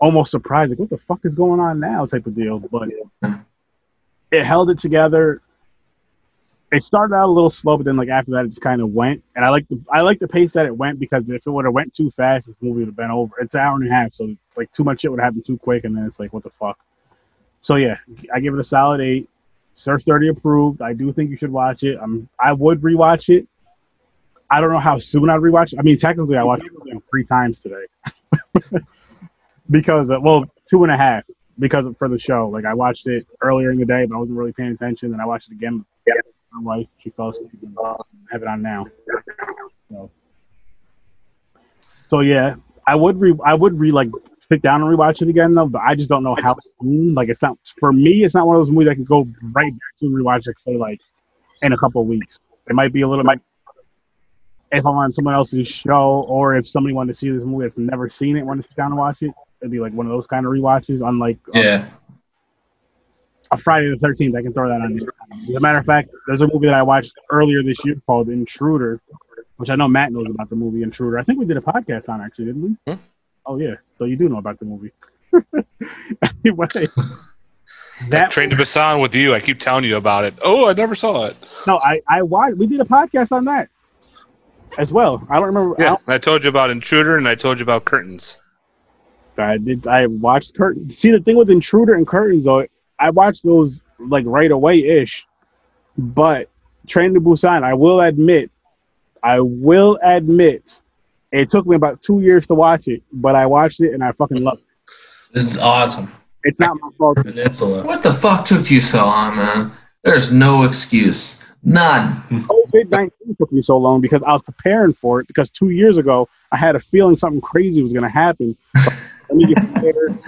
almost surprised, like what the fuck is going on now, type of deal. But it held it together it started out a little slow, but then like after that, it just kind of went. And I like the I like the pace that it went because if it would have went too fast, this movie would have been over. It's an hour and a half, so it's like too much shit would happen too quick, and then it's like what the fuck. So yeah, I give it a solid eight. Sir Sturdy approved. I do think you should watch it. I'm I would rewatch it. I don't know how soon I'd rewatch it. I mean, technically, I watched it three times today (laughs) because uh, well, two and a half because of, for the show. Like I watched it earlier in the day, but I wasn't really paying attention. Then I watched it again. Yeah. My wife, she fell asleep. And, I have it on now. So, so yeah, I would re I would re like sit down and rewatch it again though, but I just don't know how soon. Like it's not for me. It's not one of those movies I can go right back to and rewatch it. Say like in a couple of weeks. It might be a little bit. If I'm on someone else's show, or if somebody wanted to see this movie that's never seen it, want to sit down and watch it, it'd be like one of those kind of rewatches. Unlike uh, Yeah. a Friday the Thirteenth, I can throw that on. there. As a matter of fact, there's a movie that I watched earlier this year called Intruder, which I know Matt knows about the movie Intruder. I think we did a podcast on actually, didn't we? Hmm. Oh yeah, so you do know about the movie. (laughs) anyway, (laughs) that Train to Busan with you. I keep telling you about it. Oh, I never saw it. no, I I watched. We did a podcast on that as well. I don't remember. I Yeah, don't- I told you about Intruder and I told you about Curtains. I did. I watched Curtain. See, the thing with Intruder and Curtains, though, I watched those like right away ish. But Train to Busan, I will admit, I will admit, it took me about two years to watch it, but I watched it and I fucking loved it. It's awesome. It's not my fault. Peninsula. What the fuck took you so long, man? There's no excuse. None. COVID nineteen took me so long because I was preparing for it. Because two years ago, I had a feeling something crazy was going to happen. So let me get prepared,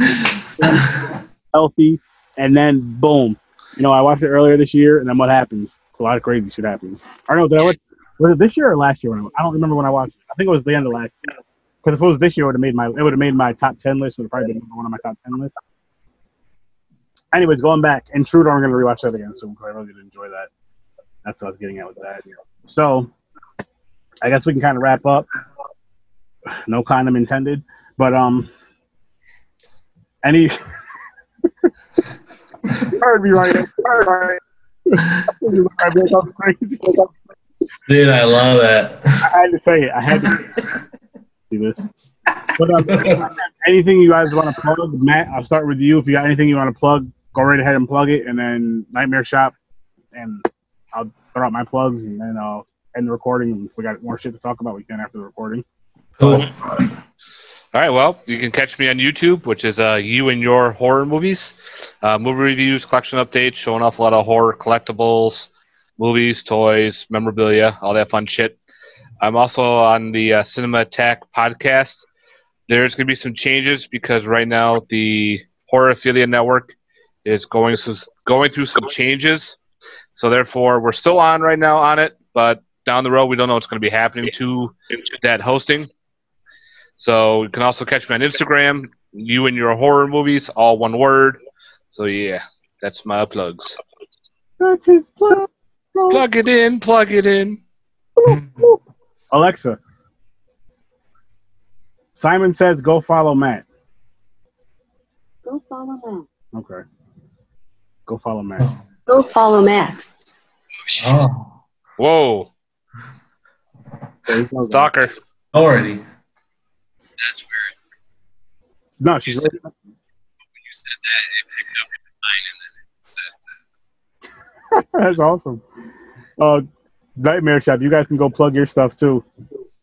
healthy, and then boom. You know, I watched it earlier this year, and then what happens? A lot of crazy shit happens. I don't know. Did I watch? Was it this year or last year? When I, I don't remember when I watched it. I think it was the end of last year. Because if it was this year, it would have made my it would have made my top ten list. It would probably been one of my top ten lists. Anyways, going back, Intruder, I'm going to rewatch that again. So I really did enjoy that. That's what I was getting at with that. So I guess we can kind of wrap up. No condom intended, but um, any. (laughs) Heard me right. Heard right. Crazy. Dude, I love that. I had to say it. I had to do this. But um, anything you guys want to plug, Matt? I'll start with you. If you got anything you want to plug, go right ahead and plug it, and then Nightmare Shop, and I'll throw out my plugs, and then I'll end the recording. And if we got more shit to talk about, we can after the recording. Cool. All right, well, you can catch me on YouTube, which is uh, you and your horror movies, uh, movie reviews, collection updates, showing off a lot of horror collectibles, movies, toys, memorabilia, all that fun shit. I'm also on the uh, Cinema Attack podcast. There's going to be some changes because right now the Horror Affiliate Network is going through, going through some changes. So therefore, we're still on right now on it, but down the road, we don't know what's going to be happening to that hosting. So you can also catch me on Instagram, you and your horror movies, all one word. So yeah, that's my plugs. That's his plug. Plug it in, plug it in. (laughs) Alexa. Simon says, "Go follow Matt." Go follow Matt. Okay. Go follow Matt. (laughs) Go follow Matt. Oh, Whoa, There you go. stalker. already. That's weird. No, she's. When you said that, it picked up mine and then it said, (laughs) That's awesome. Uh, Nightmare Shop. You guys can go plug your stuff too.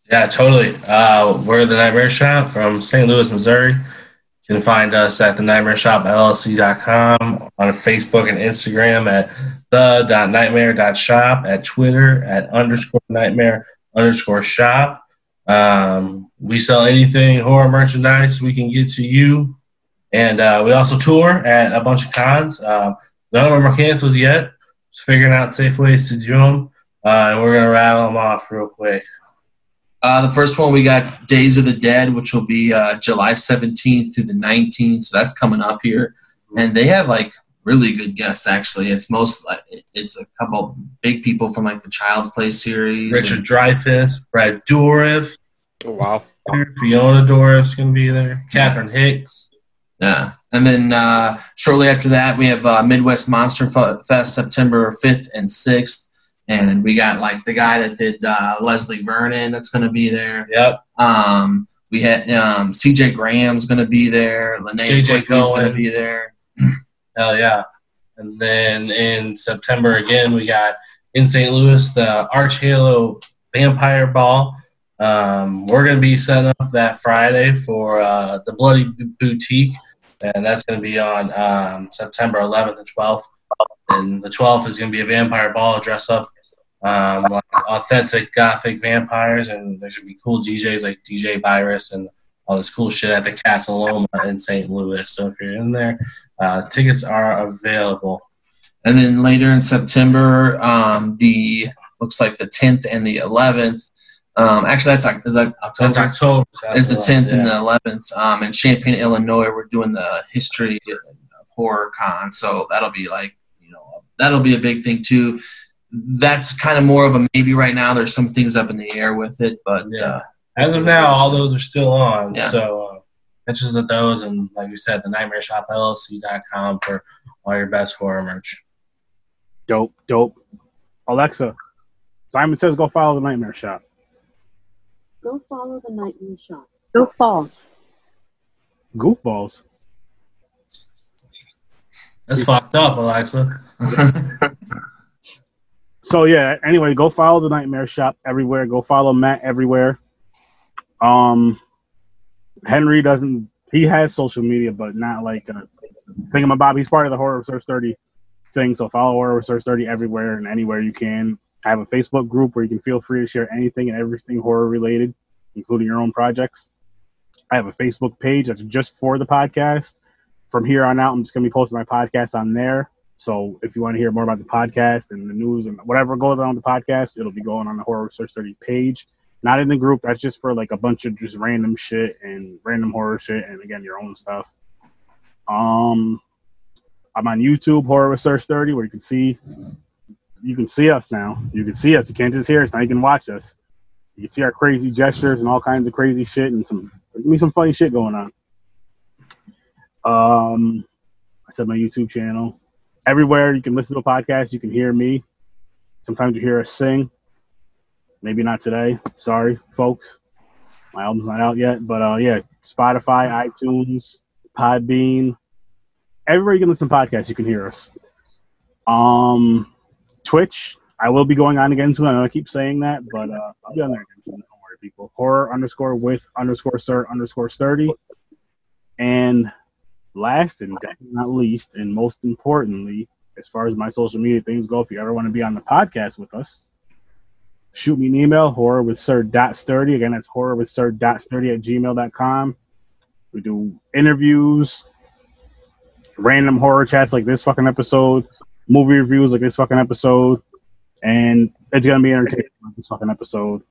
Yeah, totally. Uh, we're the Nightmare Shop from St. Louis, Missouri. You can find us at the Nightmare Shop LLC.com on Facebook and Instagram at the.nightmare.shop, at Twitter at underscore nightmare underscore shop. Um, we sell anything horror merchandise we can get to you. And uh, we also tour at a bunch of cons. Uh, none of them are canceled yet. Just figuring out safe ways to do them. Uh, and we're going to rattle them off real quick. Uh, the first one we got Days of the Dead, which will be uh, July 17th through the 19th. So that's coming up here, and they have like really good guests. Actually, it's most like it's a couple big people from like the Child's Play series. Richard Dreyfuss, Brad Dourif, Oh, wow. Fiona Dourif's going to be there. Catherine Hicks. Yeah. And then uh, shortly after that, we have uh, Midwest Monster Fest September 5th and 6th. And we got like the guy that did uh, Leslie Vernon that's going to be there. Yep. Um, we had um, CJ Graham's going to be there. JJ Quigley's going to be there. Hell yeah. And then in September again, we got in St. Louis the Arch Halo Vampire Ball. Um, we're going to be setting up that Friday for uh, the Bloody Boutique, and that's going to be on um, September 11th and 12th. And the 12th is going to be a vampire ball dress up um, like authentic gothic vampires, and there's going to be cool DJs like DJ Virus and all this cool shit at the Casa Loma in St. Louis. So if you're in there, uh, tickets are available. And then later in September, um, the looks like the 10th and the 11th. Um, actually, that's Oc- is that October? That's October. is the 10th and the 11th. Um, in Champaign, Illinois, we're doing the history of horror con. So that'll be like, you know, that'll be a big thing too. That's kind of more of a maybe right now. There's some things up in the air with it, but Yeah. uh, As of now, all those are still on. Yeah. So uh, pictures of those, and like you said, the Nightmare Shop LLC.com for all your best horror merch. Dope, dope. Alexa, Simon says go follow the Nightmare Shop. Go follow the Nightmare Shop. Go false. Goofballs. That's fucked up, Alexa. (laughs) So yeah. Anyway, go follow the Nightmare Shop everywhere. Go follow Matt everywhere. Um, Henry doesn't. He has social media, but not like uh, Thingamabob. He's part of the Horror with Sir Sturdy thing. So follow Horror with Sir Sturdy everywhere and anywhere you can. I have a Facebook group where you can feel free to share anything and everything horror related, including your own projects. I have a Facebook page that's just for the podcast. From here on out, I'm just gonna be posting my podcast on there. So if you want to hear more about the podcast and the news and whatever goes on the podcast, it'll be going on the Horror with Sir Sturdy page. Not in the group. That's just for like a bunch of just random shit and random horror shit and again your own stuff. Um I'm on YouTube, Horror with Sir Sturdy, where you can see you can see us now. You can see us. You can't just hear us now. You can watch us. You can see our crazy gestures and all kinds of crazy shit and some me some funny shit going on. Um I said my YouTube channel everywhere you can listen to a podcast, you can hear me. Sometimes you hear us sing. Maybe not today. Sorry, folks. My album's not out yet, but uh, yeah, Spotify, iTunes, Podbean, everywhere you can listen to podcasts, you can hear us. Um, Twitch, I will be going on again soon. I know I keep saying that, but uh, I'll be on there again. Don't worry, people. Horror underscore with underscore sir underscore sturdy, and last and not least, and most importantly, as far as my social media things go, if you ever want to be on the podcast with us, shoot me an email, horror with sir dot sturdy. Again, that's horror with sir dot sturdy at gmail.com. We do interviews, random horror chats like this fucking episode, movie reviews like this fucking episode, and it's gonna be entertaining like this fucking episode.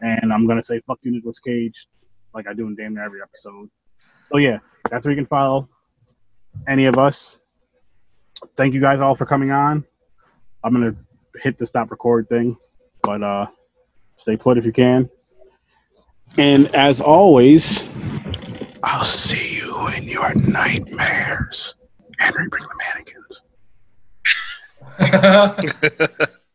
And I'm gonna say fuck you, Nicolas Cage, like I do in damn near every episode. So yeah, that's where you can follow any of us. Thank you guys all for coming on. I'm gonna hit the stop record thing, but uh stay put if you can. And as always, I'll see you in your nightmares. Henry, bring the mannequins. All (laughs)